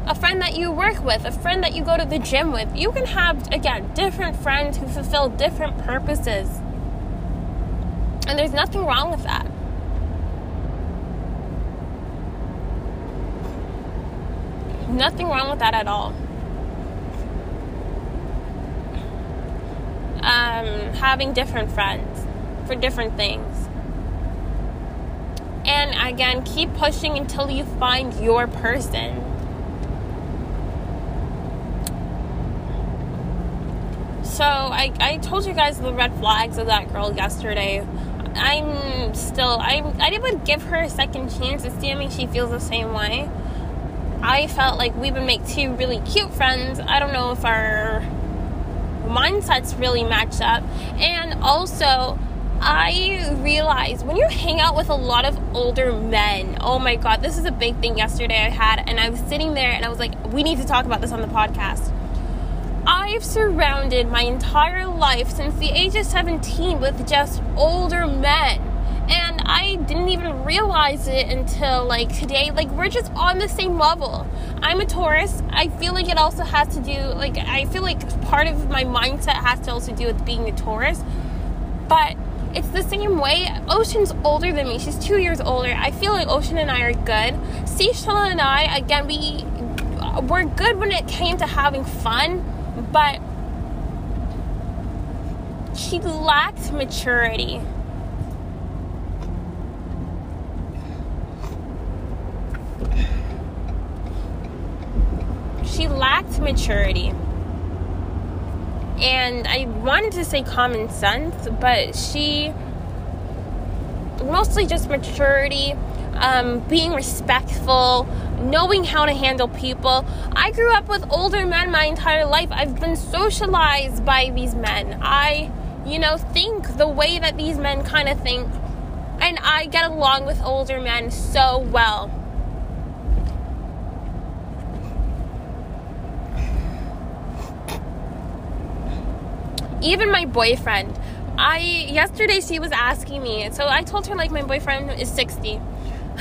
a friend that you work with, a friend that you go to the gym with. You can have, again, different friends who fulfill different purposes. And there's nothing wrong with that. Nothing wrong with that at all. Um, having different friends for different things. And again, keep pushing until you find your person. So I, I told you guys the red flags of that girl yesterday. I'm still I I would give her a second chance, to see assuming she feels the same way. I felt like we would make two really cute friends. I don't know if our mindsets really match up. And also, I realized when you hang out with a lot of older men, oh my god, this is a big thing yesterday I had, and I was sitting there and I was like, we need to talk about this on the podcast. I've surrounded my entire life since the age of 17 with just older men. And I didn't even realize it until like today. Like, we're just on the same level. I'm a Taurus. I feel like it also has to do, like, I feel like part of my mindset has to also do with being a Taurus. But it's the same way. Ocean's older than me. She's two years older. I feel like Ocean and I are good. Seashell and I, again, we were good when it came to having fun, but she lacked maturity. She lacked maturity and I wanted to say common sense, but she mostly just maturity, um, being respectful, knowing how to handle people. I grew up with older men my entire life. I've been socialized by these men. I, you know, think the way that these men kind of think, and I get along with older men so well. Even my boyfriend. I yesterday she was asking me, so I told her like my boyfriend is 60.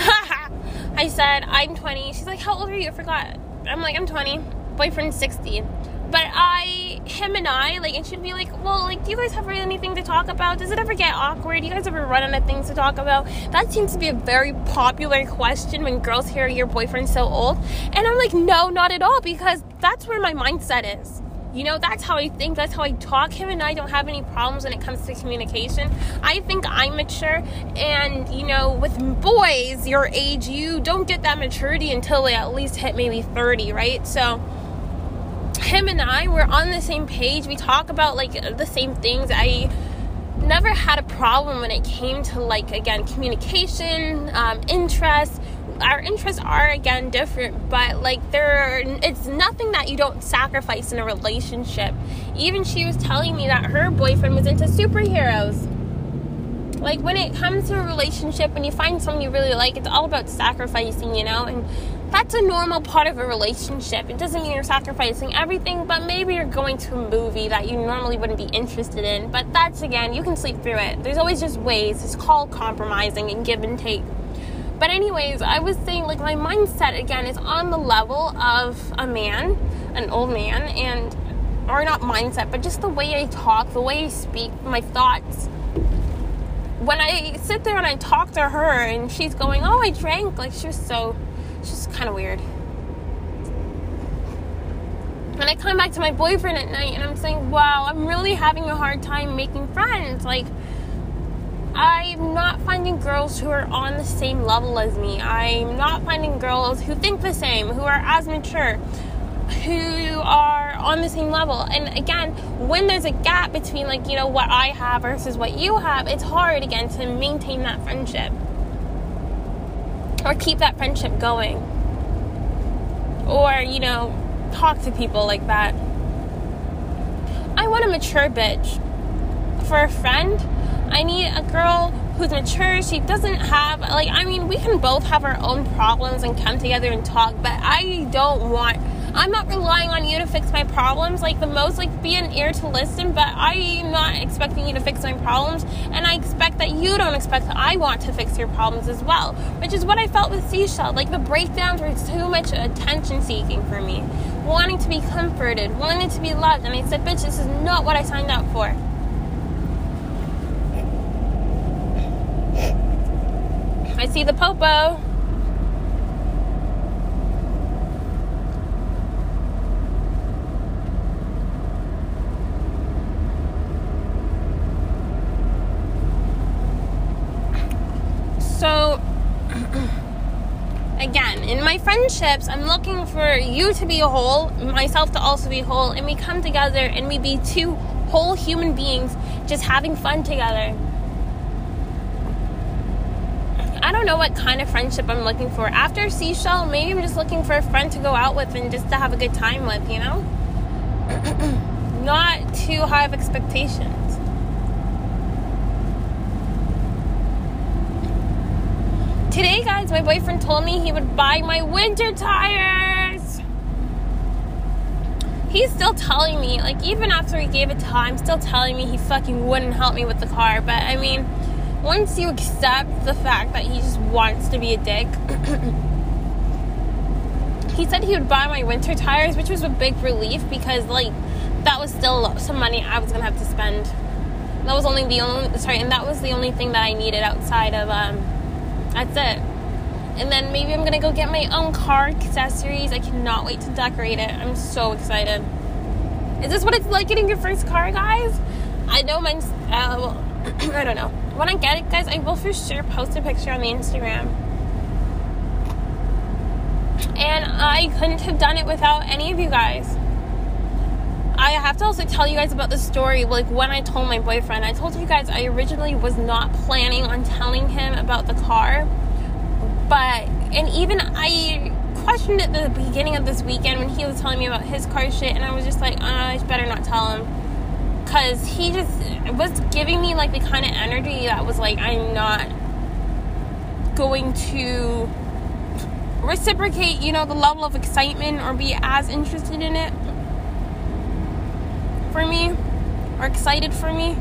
I said I'm 20. She's like, "How old are you?" I forgot. I'm like, "I'm 20." Boyfriend's 60. But I, him and I, like, and she'd be like, "Well, like, do you guys have anything to talk about? Does it ever get awkward? Do you guys ever run out of things to talk about?" That seems to be a very popular question when girls hear your boyfriend's so old, and I'm like, "No, not at all," because that's where my mindset is you know, that's how I think, that's how I talk. Him and I don't have any problems when it comes to communication. I think I'm mature, and you know, with boys your age, you don't get that maturity until they at least hit maybe 30, right? So, him and I we're on the same page. We talk about like the same things. I never had a problem when it came to like again communication um, interest our interests are again different but like there it's nothing that you don't sacrifice in a relationship. Even she was telling me that her boyfriend was into superheroes. Like when it comes to a relationship when you find someone you really like it's all about sacrificing you know and that's a normal part of a relationship. It doesn't mean you're sacrificing everything but maybe you're going to a movie that you normally wouldn't be interested in but that's again you can sleep through it. There's always just ways. It's called compromising and give and take but, anyways, I was saying like my mindset again is on the level of a man, an old man, and or not mindset, but just the way I talk, the way I speak, my thoughts. When I sit there and I talk to her and she's going, Oh, I drank, like she's so, she's kind of weird. And I come back to my boyfriend at night and I'm saying, Wow, I'm really having a hard time making friends. Like, I'm not finding girls who are on the same level as me. I'm not finding girls who think the same, who are as mature, who are on the same level. And again, when there's a gap between like, you know, what I have versus what you have, it's hard again to maintain that friendship or keep that friendship going. Or, you know, talk to people like that. I want a mature bitch. For a friend, I need a girl who's mature. She doesn't have, like, I mean, we can both have our own problems and come together and talk, but I don't want, I'm not relying on you to fix my problems. Like, the most, like, be an ear to listen, but I'm not expecting you to fix my problems, and I expect that you don't expect that I want to fix your problems as well, which is what I felt with Seashell. Like, the breakdowns were too much attention seeking for me, wanting to be comforted, wanting to be loved, and I said, bitch, this is not what I signed up for. I see the popo. So, again, in my friendships, I'm looking for you to be whole, myself to also be whole, and we come together and we be two whole human beings just having fun together. I don't know what kind of friendship I'm looking for. After Seashell, maybe I'm just looking for a friend to go out with and just to have a good time with, you know? Not too high of expectations. Today, guys, my boyfriend told me he would buy my winter tires. He's still telling me, like, even after he gave it time, still telling me he fucking wouldn't help me with the car. But I mean, once you accept the fact that he just wants to be a dick, he said he would buy my winter tires, which was a big relief because, like, that was still some money I was gonna have to spend. That was only the only sorry, and that was the only thing that I needed outside of um that's it. And then maybe I'm gonna go get my own car accessories. I cannot wait to decorate it. I'm so excited. Is this what it's like getting your first car, guys? I know mine's. Uh, well, I don't know. When I get it, guys, I will for sure post a picture on the Instagram. And I couldn't have done it without any of you guys. I have to also tell you guys about the story. Like when I told my boyfriend, I told you guys I originally was not planning on telling him about the car. But, and even I questioned at the beginning of this weekend when he was telling me about his car shit, and I was just like, uh, I better not tell him. Because he just was giving me like the kind of energy that was like, I'm not going to reciprocate, you know, the level of excitement or be as interested in it for me or excited for me.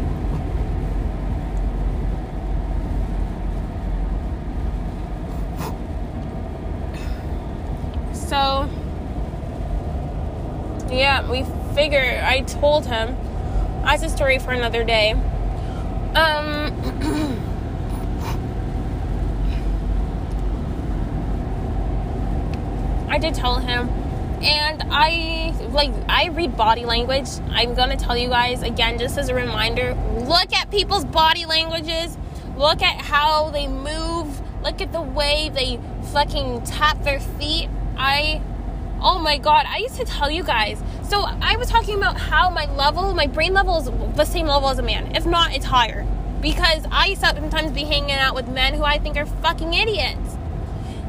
So, yeah, we figure I told him. That's a story for another day. Um, I did tell him and I like I read body language. I'm gonna tell you guys again, just as a reminder, look at people's body languages, look at how they move, look at the way they fucking tap their feet. I oh my god, I used to tell you guys. So I was talking about how my level, my brain level is the same level as a man. If not, it's higher. Because I sometimes be hanging out with men who I think are fucking idiots.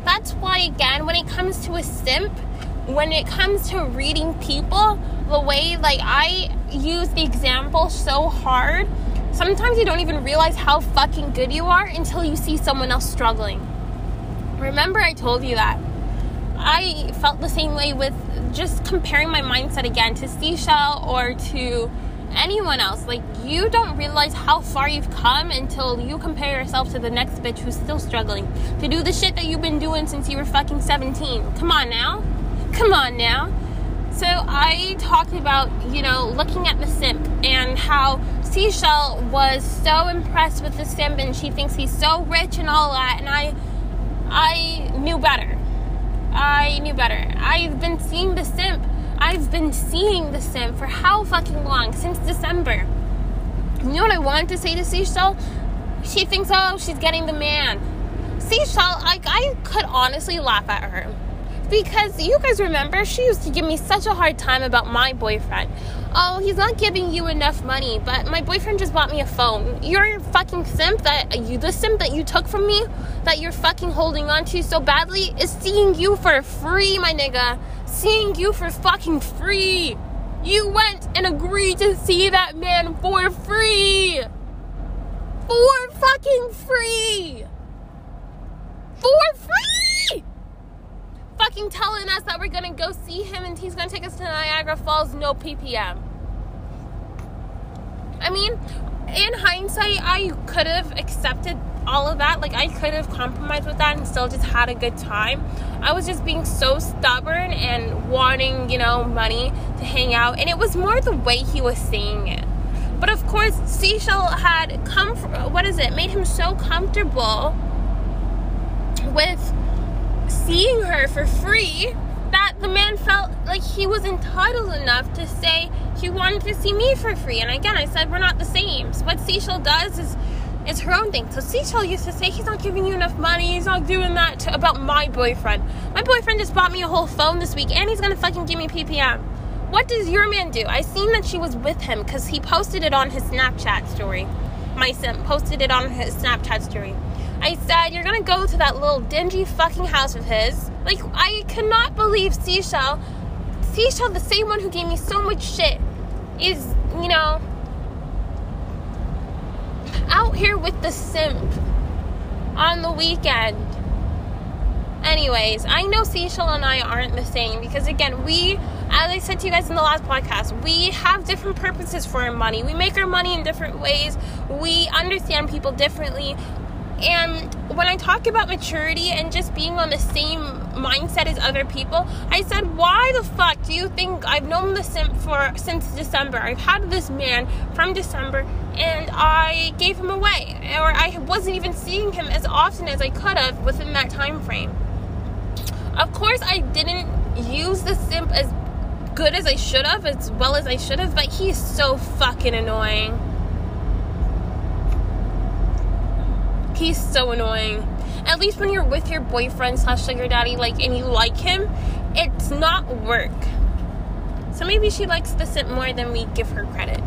That's why again, when it comes to a simp, when it comes to reading people, the way like I use the example so hard, sometimes you don't even realize how fucking good you are until you see someone else struggling. Remember, I told you that. I felt the same way with just comparing my mindset again to Seashell or to anyone else. Like, you don't realize how far you've come until you compare yourself to the next bitch who's still struggling to do the shit that you've been doing since you were fucking 17. Come on now. Come on now. So I talked about, you know, looking at the simp and how Seashell was so impressed with the simp and she thinks he's so rich and all that and I I knew better. I knew better. I've been seeing the simp. I've been seeing the simp for how fucking long? Since December. You know what I wanted to say to Seashell? She thinks, oh, she's getting the man. Seashell, like, I could honestly laugh at her because you guys remember she used to give me such a hard time about my boyfriend. Oh, he's not giving you enough money, but my boyfriend just bought me a phone. You're fucking simp that you the simp that you took from me that you're fucking holding on to so badly is seeing you for free, my nigga. Seeing you for fucking free. You went and agreed to see that man for free. For fucking free. For free fucking telling us that we're gonna go see him and he's gonna take us to Niagara Falls, no ppm. I mean, in hindsight, I could have accepted all of that. Like, I could have compromised with that and still just had a good time. I was just being so stubborn and wanting, you know, money to hang out. And it was more the way he was saying it. But of course, Seashell had come, what is it, made him so comfortable with seeing her for free that the man felt like he was entitled enough to say he wanted to see me for free. And again, I said we're not the same. So what Seashell does is is her own thing. So Seashell used to say he's not giving you enough money. He's not doing that to, about my boyfriend. My boyfriend just bought me a whole phone this week, and he's gonna fucking give me ppm. What does your man do? I seen that she was with him because he posted it on his Snapchat story. My sim posted it on his Snapchat story. I said, You're gonna go to that little dingy fucking house of his. Like, I cannot believe Seashell, Seashell, the same one who gave me so much shit, is, you know, out here with the simp on the weekend. Anyways, I know Seashell and I aren't the same because, again, we, as I said to you guys in the last podcast, we have different purposes for our money. We make our money in different ways, we understand people differently. And when I talk about maturity and just being on the same mindset as other people, I said, why the fuck do you think I've known the simp for since December? I've had this man from December and I gave him away. Or I wasn't even seeing him as often as I could have within that time frame. Of course I didn't use the simp as good as I should have, as well as I should have, but he's so fucking annoying. He's so annoying. At least when you're with your boyfriend slash sugar daddy, like, and you like him, it's not work. So maybe she likes the simp more than we give her credit.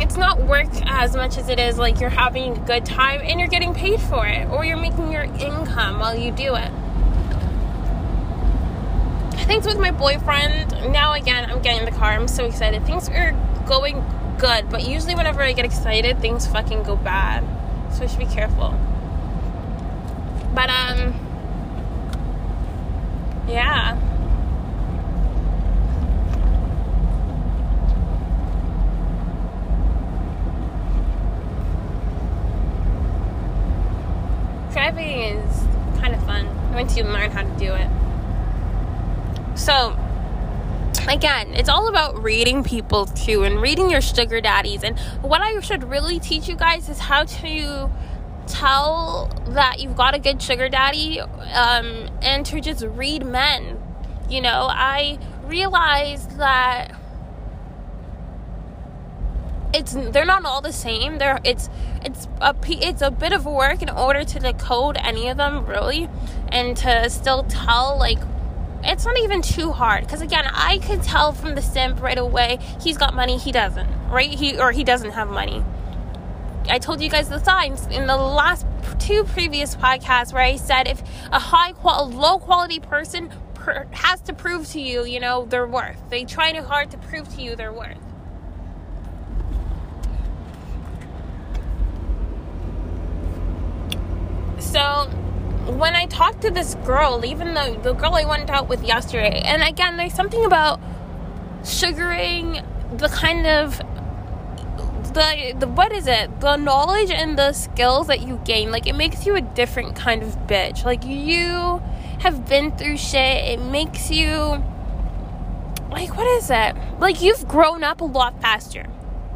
It's not work as much as it is like you're having a good time and you're getting paid for it, or you're making your income while you do it. Things with my boyfriend, now again, I'm getting in the car, I'm so excited. Things are going good, but usually whenever I get excited, things fucking go bad. So I should be careful. But um yeah. Driving is kind of fun once you learn how to do it. So, again, it's all about reading people too and reading your sugar daddies. And what I should really teach you guys is how to tell that you've got a good sugar daddy um, and to just read men. You know, I realized that it's they're not all the same. They're it's it's a it's a bit of work in order to decode any of them really, and to still tell like it's not even too hard because again i could tell from the simp right away he's got money he doesn't right? He or he doesn't have money. I told you guys the signs in the last two previous podcasts where i said if a high qual low quality person per- has to prove to you you know their worth. They try too hard to prove to you their worth. So when I talked to this girl, even though the girl I went out with yesterday, and again, there's something about sugaring the kind of the, the what is it? The knowledge and the skills that you gain, like it makes you a different kind of bitch. Like you have been through shit. It makes you like what is it? Like you've grown up a lot faster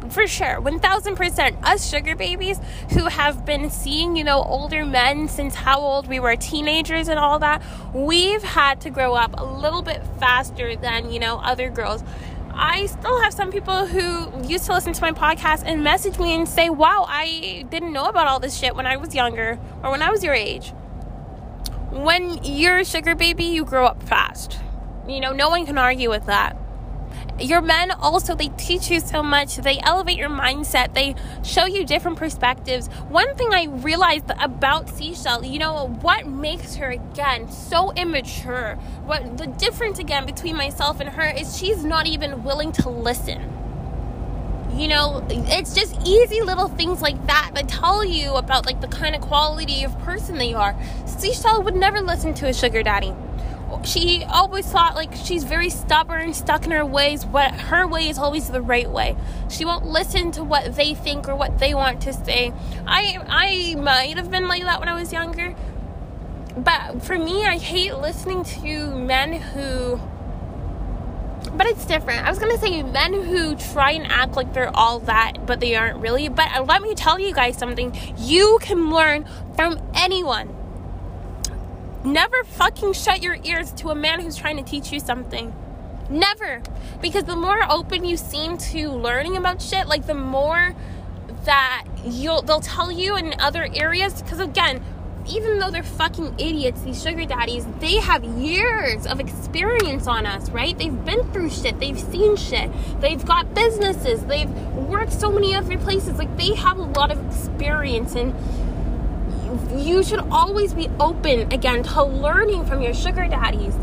for sure 1000% us sugar babies who have been seeing you know older men since how old we were teenagers and all that we've had to grow up a little bit faster than you know other girls I still have some people who used to listen to my podcast and message me and say, Wow, I didn't know about all this shit when I was younger or when I was your age. When you're a sugar baby, you grow up fast. You know, no one can argue with that your men also they teach you so much. They elevate your mindset. They show you different perspectives. One thing i realized about seashell you know what makes her again so immature what the difference again between myself and her is she's not even willing to listen. You know it's just easy little things like that that tell you about like the kind of quality of person they are. Seashell would never listen to a sugar daddy she always thought like she's very stubborn, stuck in her ways. What her way is always the right way. She won't listen to what they think or what they want to say. I I might have been like that when I was younger, but for me, I hate listening to men who. But it's different. I was gonna say men who try and act like they're all that, but they aren't really. But let me tell you guys something. You can learn from anyone Never fucking shut your ears to a man who's trying to teach you something. Never. Because the more open you seem to learning about shit, like the more that you'll they'll tell you in other areas because again, even though they're fucking idiots, these sugar daddies, they have years of experience on us, right? They've been through shit, they've seen shit, they've got businesses, they've worked so many other places. Like, they have a lot of experience, and you should always be open again to learning from your sugar daddies.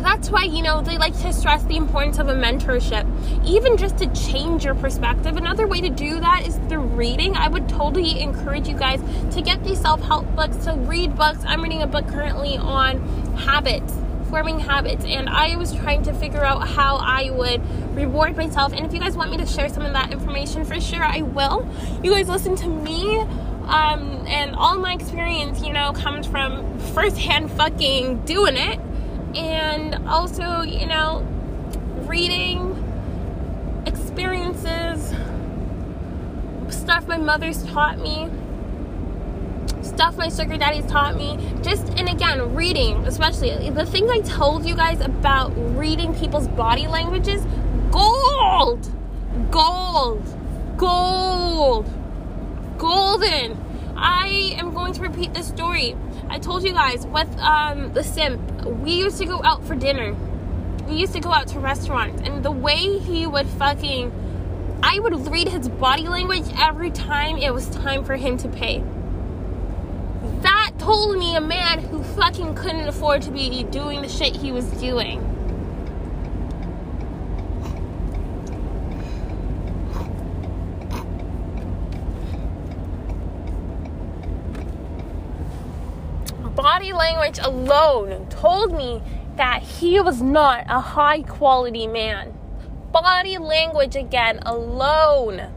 That's why you know they like to stress the importance of a mentorship even just to change your perspective. Another way to do that is through reading. I would totally encourage you guys to get these self-help books. To read books. I'm reading a book currently on habits forming habits and i was trying to figure out how i would reward myself. And if you guys want me to share some of that information for sure i will. You guys listen to me um, and all my experience you know comes from firsthand fucking doing it. And also, you know, reading experiences, stuff my mother's taught me, stuff my sugar daddy's taught me. Just, and again, reading, especially. The thing I told you guys about reading people's body languages gold, gold, gold, golden. I am going to repeat this story. I told you guys with um, the simp, we used to go out for dinner. We used to go out to restaurants, and the way he would fucking, I would read his body language every time it was time for him to pay. That told me a man who fucking couldn't afford to be doing the shit he was doing. body language alone told me that he was not a high quality man. Body language again alone.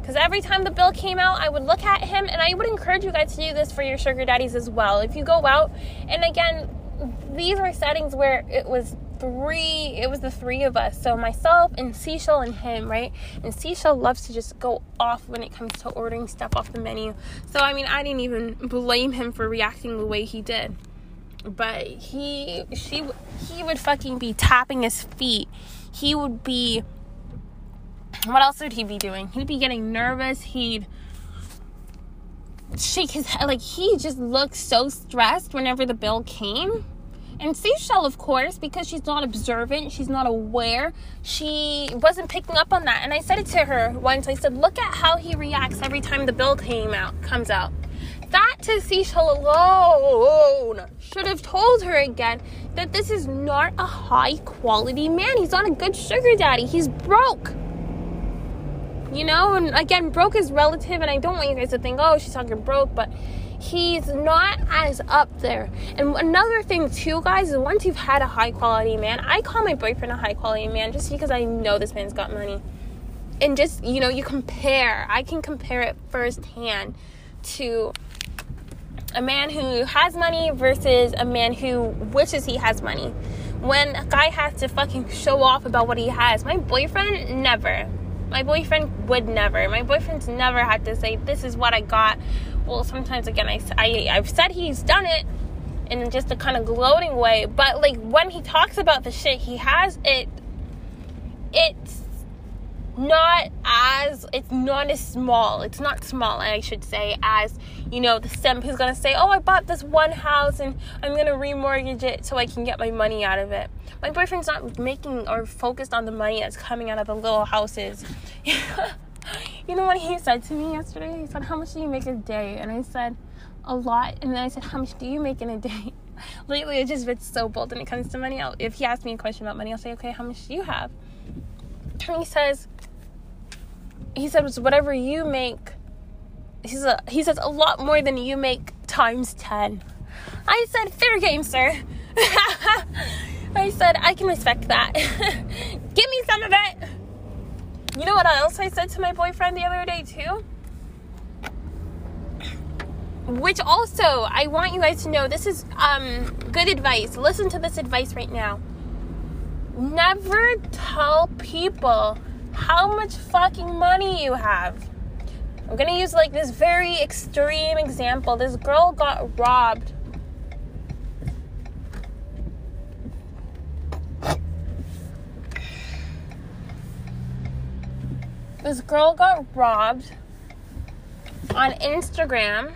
Because every time the bill came out, I would look at him and I would encourage you guys to do this for your sugar daddies as well. If you go out, and again, these were settings where it was three it was the three of us. So myself and seashell and him right? And seashell loves to just go off when it comes to ordering stuff off the menu. So i mean i didn't even blame him for reacting the way he did. But he she he would fucking be tapping his feet. He would be what else would he be doing? He'd be getting nervous. He'd shake his head. Like he just looked so stressed whenever the bill came and Seashell, of course, because she's not observant, she's not aware, she wasn't picking up on that. And I said it to her once. I said, "Look at how he reacts every time the bill came out comes out." That to Seashell alone should have told her again that this is not a high quality man. He's not a good sugar daddy. He's broke. You know, and again, broke is relative, and I don't want you guys to think, oh, she's talking broke, but he's not as up there. And another thing too, guys, is once you've had a high quality man, I call my boyfriend a high quality man just because I know this man's got money. And just, you know, you compare. I can compare it firsthand to a man who has money versus a man who wishes he has money. When a guy has to fucking show off about what he has, my boyfriend never. My boyfriend would never. My boyfriend's never had to say, This is what I got well sometimes again I, I i've said he's done it in just a kind of gloating way but like when he talks about the shit he has it it's not as it's not as small it's not small i should say as you know the simp who's gonna say oh i bought this one house and i'm gonna remortgage it so i can get my money out of it. My boyfriend's not making or focused on the money that's coming out of the little houses you know what he said to me yesterday? He said, How much do you make a day? And I said, A lot. And then I said, How much do you make in a day? Lately, it just been so bold when it comes to money. I'll, if he asks me a question about money, I'll say, Okay, how much do you have? And he says, He says, Whatever you make, he says, he says, a lot more than you make times 10. I said, Fair game, sir. I said, I can respect that. Give me some of it. You know what else I said to my boyfriend the other day, too? Which also, I want you guys to know this is um, good advice. Listen to this advice right now. Never tell people how much fucking money you have. I'm gonna use like this very extreme example. This girl got robbed This girl got robbed on Instagram.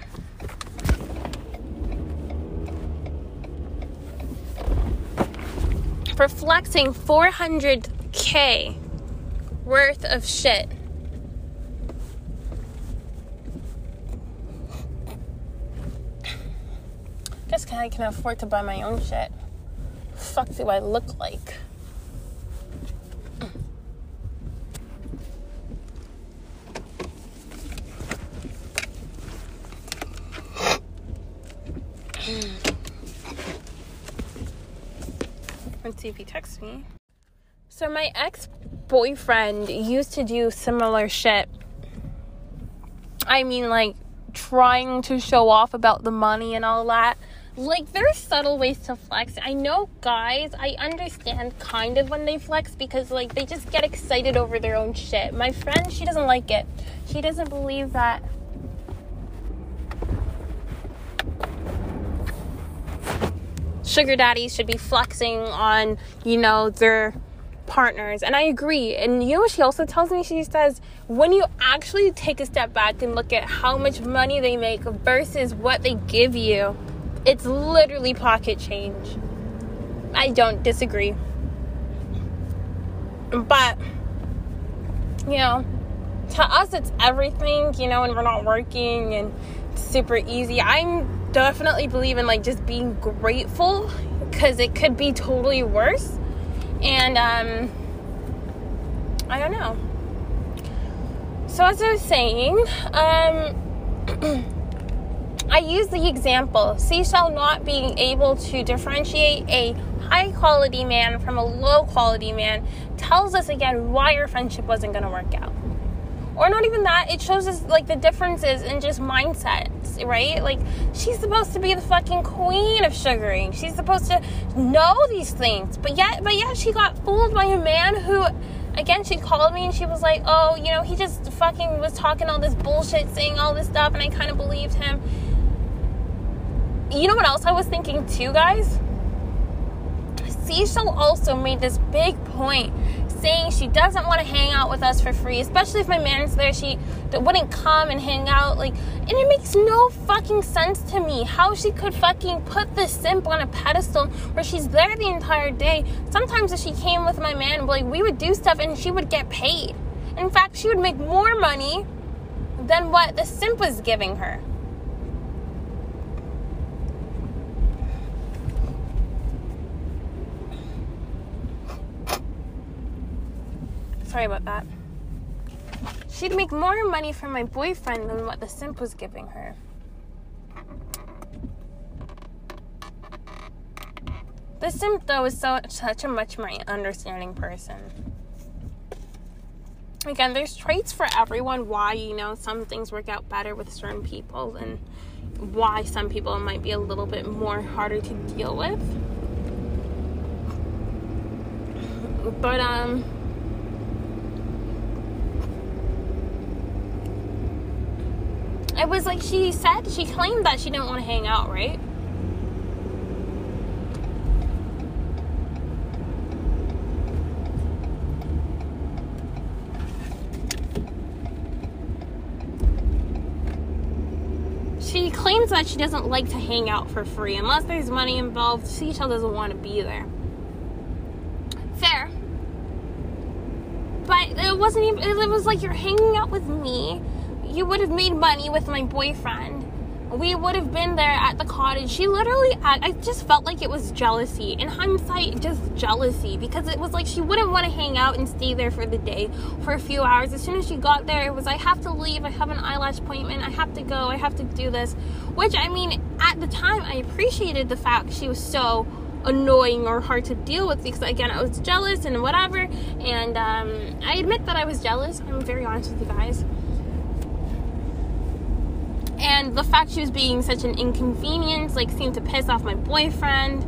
For flexing 400k worth of shit. Guess I can afford to buy my own shit. Fuck do I look like? Mm. Let's see if he texts me. So my ex boyfriend used to do similar shit. I mean, like trying to show off about the money and all that. Like, there's subtle ways to flex. I know guys, I understand kind of when they flex because, like, they just get excited over their own shit. My friend, she doesn't like it. She doesn't believe that sugar daddies should be flexing on, you know, their partners. And I agree. And you know what she also tells me? She says, when you actually take a step back and look at how much money they make versus what they give you, it's literally pocket change. I don't disagree. But, you know, to us, it's everything, you know, and we're not working and it's super easy. I'm definitely believe in like just being grateful because it could be totally worse. And um, I don't know. So as I was saying, um, I use the example Seashell not being able to differentiate a high quality man from a low quality man tells us again why your friendship wasn't going to work out or not even that it shows us like the differences in just mindsets right? Like she's supposed to be the fucking queen of sugaring. She's supposed to know these things. But yet but yet she got fooled by a man who again she called me and she was like oh you know he just fucking was talking all this bullshit saying all this stuff and i kind of believed him. You know what else i was thinking too guys? Seashell also made this big point saying she doesn't want to hang out with us for free, especially if my man's there. She wouldn't come and hang out. Like, and it makes no fucking sense to me how she could fucking put this simp on a pedestal where she's there the entire day. Sometimes if she came with my man, like we would do stuff and she would get paid. In fact, she would make more money than what the simp was giving her. Sorry about that. She'd make more money from my boyfriend than what the simp was giving her. The simp, though, is so such a much more understanding person. Again, there's traits for everyone why, you know, some things work out better with certain people and why some people might be a little bit more harder to deal with. But, um, it was like she said she claimed that she didn't want to hang out, right? She claims that she doesn't like to hang out for free unless there's money involved. Seashell doesn't want to be there. Fair. But it wasn't even, it was like you're hanging out with me you would have made money with my boyfriend. We would have been there at the cottage. She literally, I just felt like it was jealousy. In hindsight, just jealousy because it was like she wouldn't want to hang out and stay there for the day for a few hours. As soon as she got there, it was, I have to leave. I have an eyelash appointment. I have to go. I have to do this. Which, I mean, at the time, I appreciated the fact she was so annoying or hard to deal with because again I was jealous and whatever and um, I admit that I was jealous I'm very honest with you guys and the fact she was being such an inconvenience like seemed to piss off my boyfriend.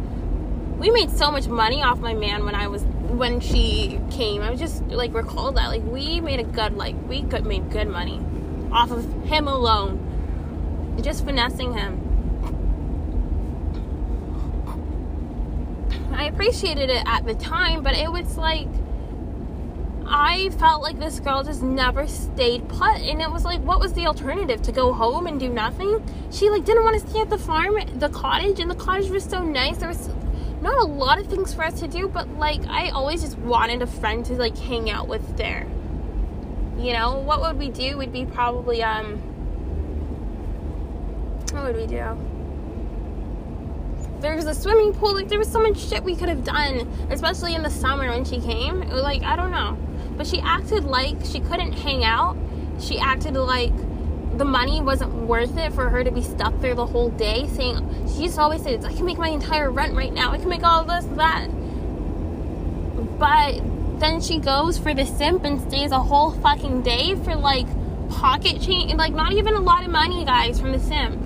We made so much money off my man when i was when she came. I was just like recall that like we made a good like we could made good money off of him alone. Just finessing him. I appreciated it at the time but it was like I felt like this girl just never stayed put. And it was like, what was the alternative? To go home and do nothing? She like didn't want to stay at the farm, the cottage, and the cottage was so nice. There was not a lot of things for us to do, but like I always just wanted a friend to like hang out with there. You know, what would we do? We'd be probably um what would we do? There was a swimming pool, like there was so much shit we could have done, especially in the summer when she came. Like, I don't know. But she acted like she couldn't hang out. She acted like the money wasn't worth it for her to be stuck there the whole day saying she used to always say I can make my entire rent right now. I can make all this, that. But then she goes for the simp and stays a whole fucking day for like pocket change like not even a lot of money guys from the simp.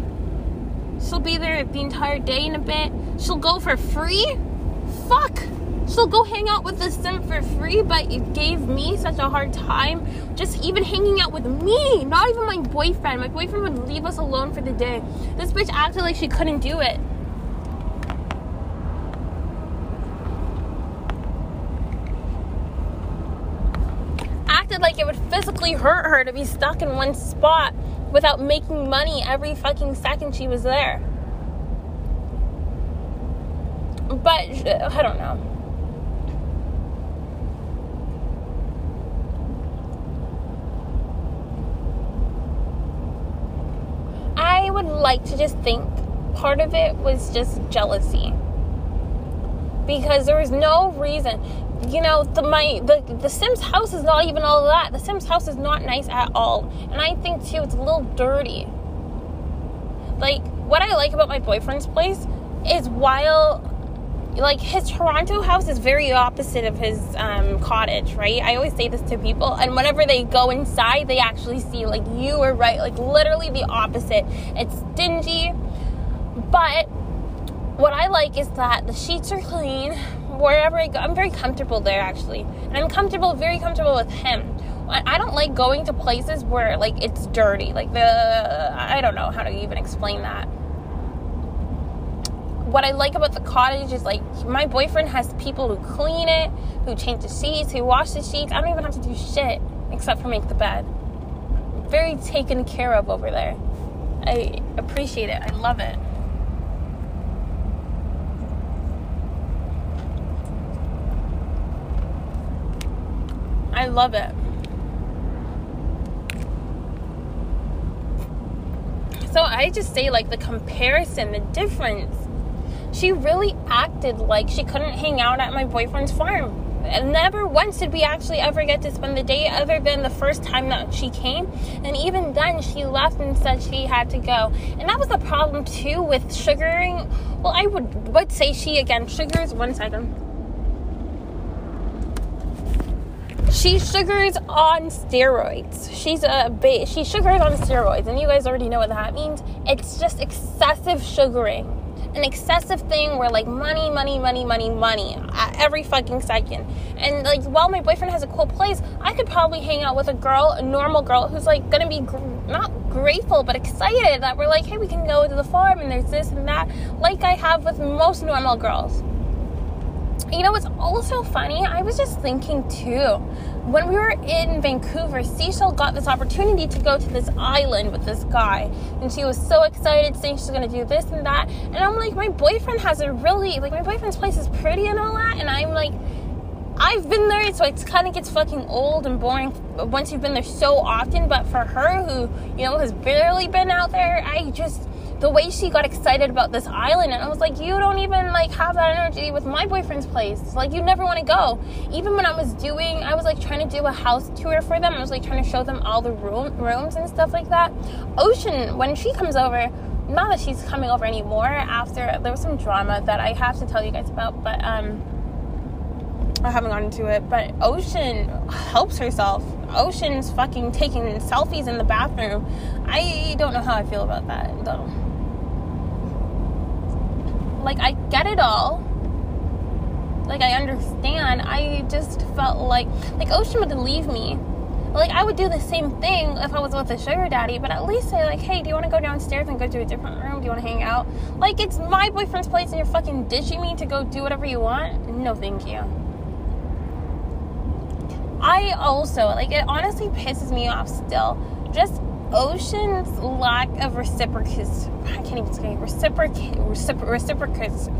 She'll be there the entire day in a bit. She'll go for free? Fuck! She'll go hang out with the sim for free, but it gave me such a hard time just even hanging out with me, not even my boyfriend. My boyfriend would leave us alone for the day. This bitch acted like she couldn't do it. Acted like it would physically hurt her to be stuck in one spot without making money every fucking second she was there. But uh, I don't know. Would like to just think part of it was just jealousy. Because there was no reason. You know, the my the the Sims house is not even all that. The Sims house is not nice at all. And I think too it's a little dirty. Like what I like about my boyfriend's place is while like his Toronto house is very opposite of his um, cottage, right? I always say this to people, and whenever they go inside, they actually see like you were right, like literally the opposite. It's dingy, but what I like is that the sheets are clean. Wherever I go, I'm very comfortable there actually, and I'm comfortable, very comfortable with him. I don't like going to places where like it's dirty. Like the I don't know how to even explain that what I like about the cottage is like my boyfriend has people who clean it, who change the sheets, who wash the sheets. I don't even have to do shit except for make the bed. Very taken care of over there. I appreciate it. I love it. I love it. So I just say like the comparison, the difference she really acted like she couldn't hang out at my boyfriend's farm. And never once did we actually ever get to spend the day other than the first time that she came. And even then, she left and said she had to go. And that was the problem too with sugaring. Well, I would, would say she again. Sugars, one second. she sugars on steroids. She's a ba- she sugars on steroids, and you guys already know what that means. It's just excessive sugaring an excessive thing where like money, money, money, money, money uh, every fucking second. And like while my boyfriend has a cool place, I could probably hang out with a girl, a normal girl who's like gonna be gr- not grateful but excited that we're like, hey, we can go to the farm and there's this and that, like I have with most normal girls. You know what's also funny? I was just thinking too when we were in Vancouver, Seashell got this opportunity to go to this island with this guy. And she was so excited, saying she's gonna do this and that. And I'm like, my boyfriend has a really, like, my boyfriend's place is pretty and all that. And I'm like, I've been there, so it kind of gets fucking old and boring once you've been there so often. But for her, who, you know, has barely been out there, I just, the way she got excited about this island and I was like, you don't even like have that energy with my boyfriend's place. Like you never want to go. Even when I was doing I was like trying to do a house tour for them. I was like trying to show them all the room rooms and stuff like that. Ocean, when she comes over, not that she's coming over anymore after there was some drama that I have to tell you guys about, but um I haven't gotten to it, but Ocean helps herself. Ocean's fucking taking selfies in the bathroom. I don't know how I feel about that though like I get it all. Like I understand. I just felt like like Ocean would leave me. Like I would do the same thing if I was with a sugar daddy, but at least say like, hey, do you want to go downstairs and go to a different room? Do you want to hang out? Like it's my boyfriend's place and you're fucking ditching me to go do whatever you want? No, thank you. I also like it honestly pisses me off still. Just Ocean's lack of reciprocity, I can't even say reciprocate, recipro- reciprocity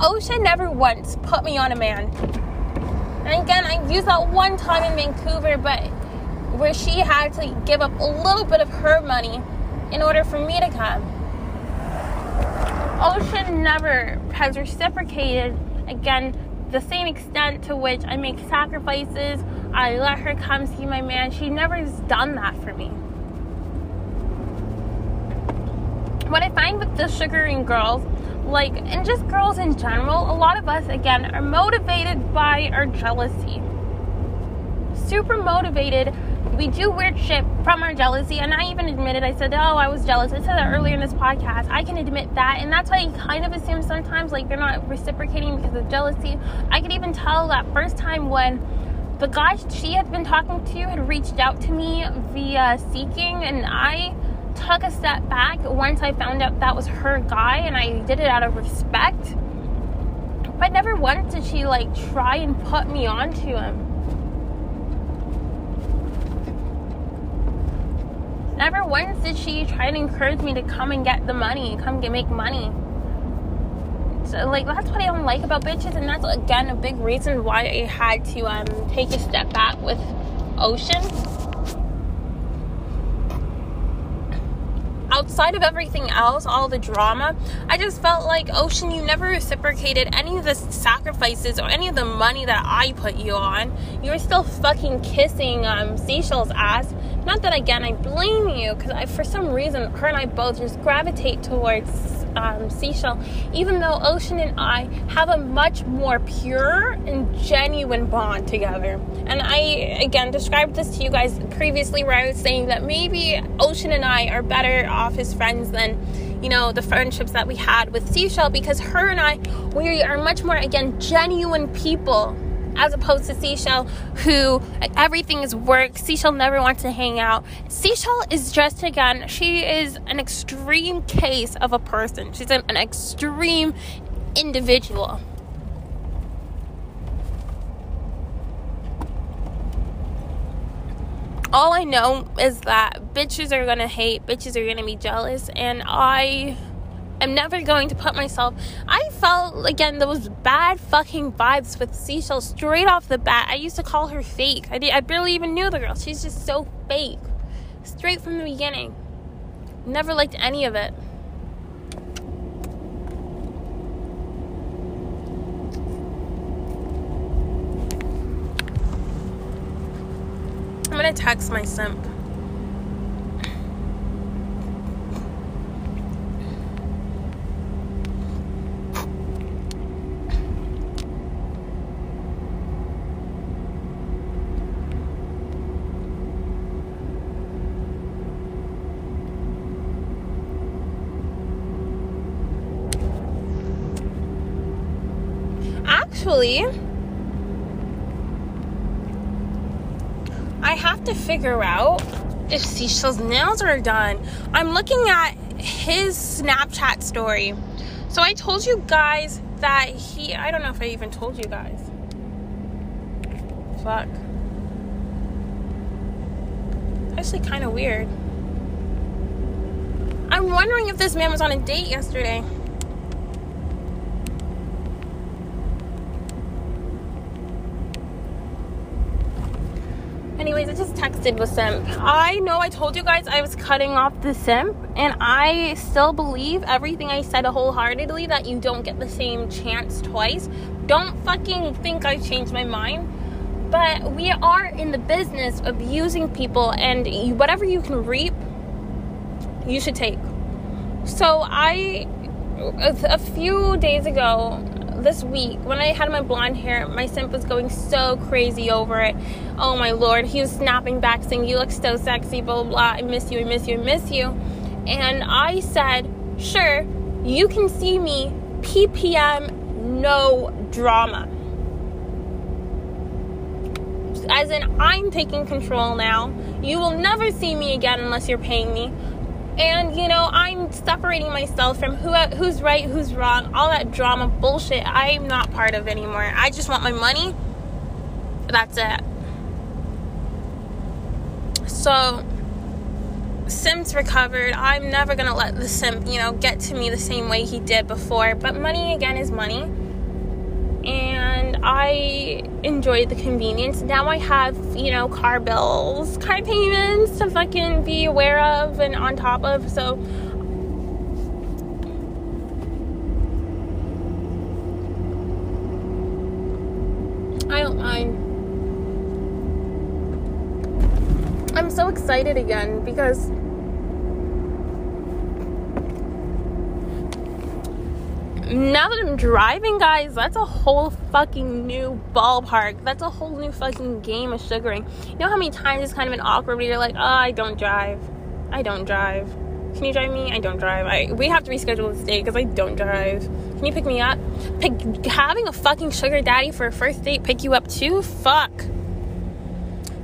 Ocean never once put me on a man. And again, I used that one time in Vancouver, but where she had to give up a little bit of her money in order for me to come. Ocean never has reciprocated, again, the same extent to which I make sacrifices, I let her come see my man. She never has done that for me. What I find with the sugaring girls, like, and just girls in general, a lot of us, again, are motivated by our jealousy. Super motivated we do weird shit from our jealousy, and I even admitted, I said, Oh, I was jealous. I said that earlier in this podcast. I can admit that, and that's why I kind of assume sometimes like they're not reciprocating because of jealousy. I could even tell that first time when the guy she had been talking to had reached out to me via seeking, and I took a step back once I found out that was her guy, and I did it out of respect. But never once did she like try and put me onto him. Never once did she try and encourage me to come and get the money, come get make money. So like that's what I don't like about bitches, and that's again a big reason why I had to um, take a step back with Ocean outside of everything else, all the drama, I just felt like, Ocean, you never reciprocated any of the sacrifices or any of the money that I put you on. You were still fucking kissing um, Seashell's ass. Not that, again, I blame you, because for some reason, her and I both just gravitate towards um, Seashell, even though Ocean and I have a much more pure and genuine bond together. And I, again, described this to you guys previously where I was saying that maybe Ocean and I are better off as friends than, you know, the friendships that we had with Seashell because her and I, we are much more, again, genuine people as opposed to Seashell, who everything is work. Seashell never wants to hang out. Seashell is just, again, she is an extreme case of a person. She's an, an extreme individual. All I know is that bitches are gonna hate, bitches are gonna be jealous, and I am never going to put myself. I felt again those bad fucking vibes with Seashell straight off the bat. I used to call her fake. I did, I barely even knew the girl. She's just so fake, straight from the beginning. Never liked any of it. I'm gonna text my simp. I have to figure out if Seashell's nails are done. I'm looking at his Snapchat story. So I told you guys that he, I don't know if I even told you guys. Fuck. Actually, kind of weird. I'm wondering if this man was on a date yesterday. Anyways, I just texted with simp. I know I told you guys I was cutting off the simp, and I still believe everything I said wholeheartedly that you don't get the same chance twice. Don't fucking think I changed my mind. But we are in the business of using people, and whatever you can reap, you should take. So I, a few days ago, this week when I had my blonde hair, my simp was going so crazy over it. Oh my lord, he was snapping back saying, You look so sexy, blah blah blah. I miss you, I miss you, I miss you. And I said, Sure, you can see me PPM, no drama. As in, I'm taking control now. You will never see me again unless you're paying me and you know i'm separating myself from who who's right who's wrong all that drama bullshit i'm not part of anymore. I just want my money. That's it. So sim's recovered. I'm never gonna let the simp you know get to me the same way he did before but money again is money and I enjoyed the convenience. Now I have, you know, car bills, car payments to fucking be aware of and on top of. So I don't mind. I'm so excited again because now that I'm driving, guys, that's a whole fucking new ballpark. That's a whole new fucking game of sugaring. You know how many times it's kind of an awkward where you're like, oh, I don't drive. I don't drive. Can you drive me? I don't drive. I we have to reschedule this date because I don't drive. Can you pick me up? Pick having a fucking sugar daddy for a first date pick you up too? Fuck.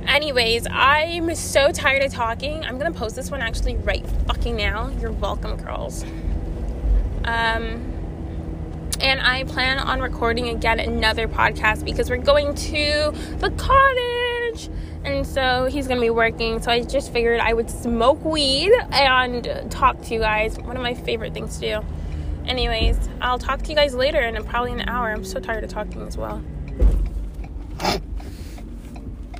Anyways, I'm so tired of talking. I'm gonna post this one actually right fucking now. You're welcome, girls. Um and I plan on recording again another podcast because we're going to the cottage. And so he's gonna be working. So I just figured I would smoke weed and talk to you guys. One of my favorite things to do. Anyways, I'll talk to you guys later in probably an hour. I'm so tired of talking as well.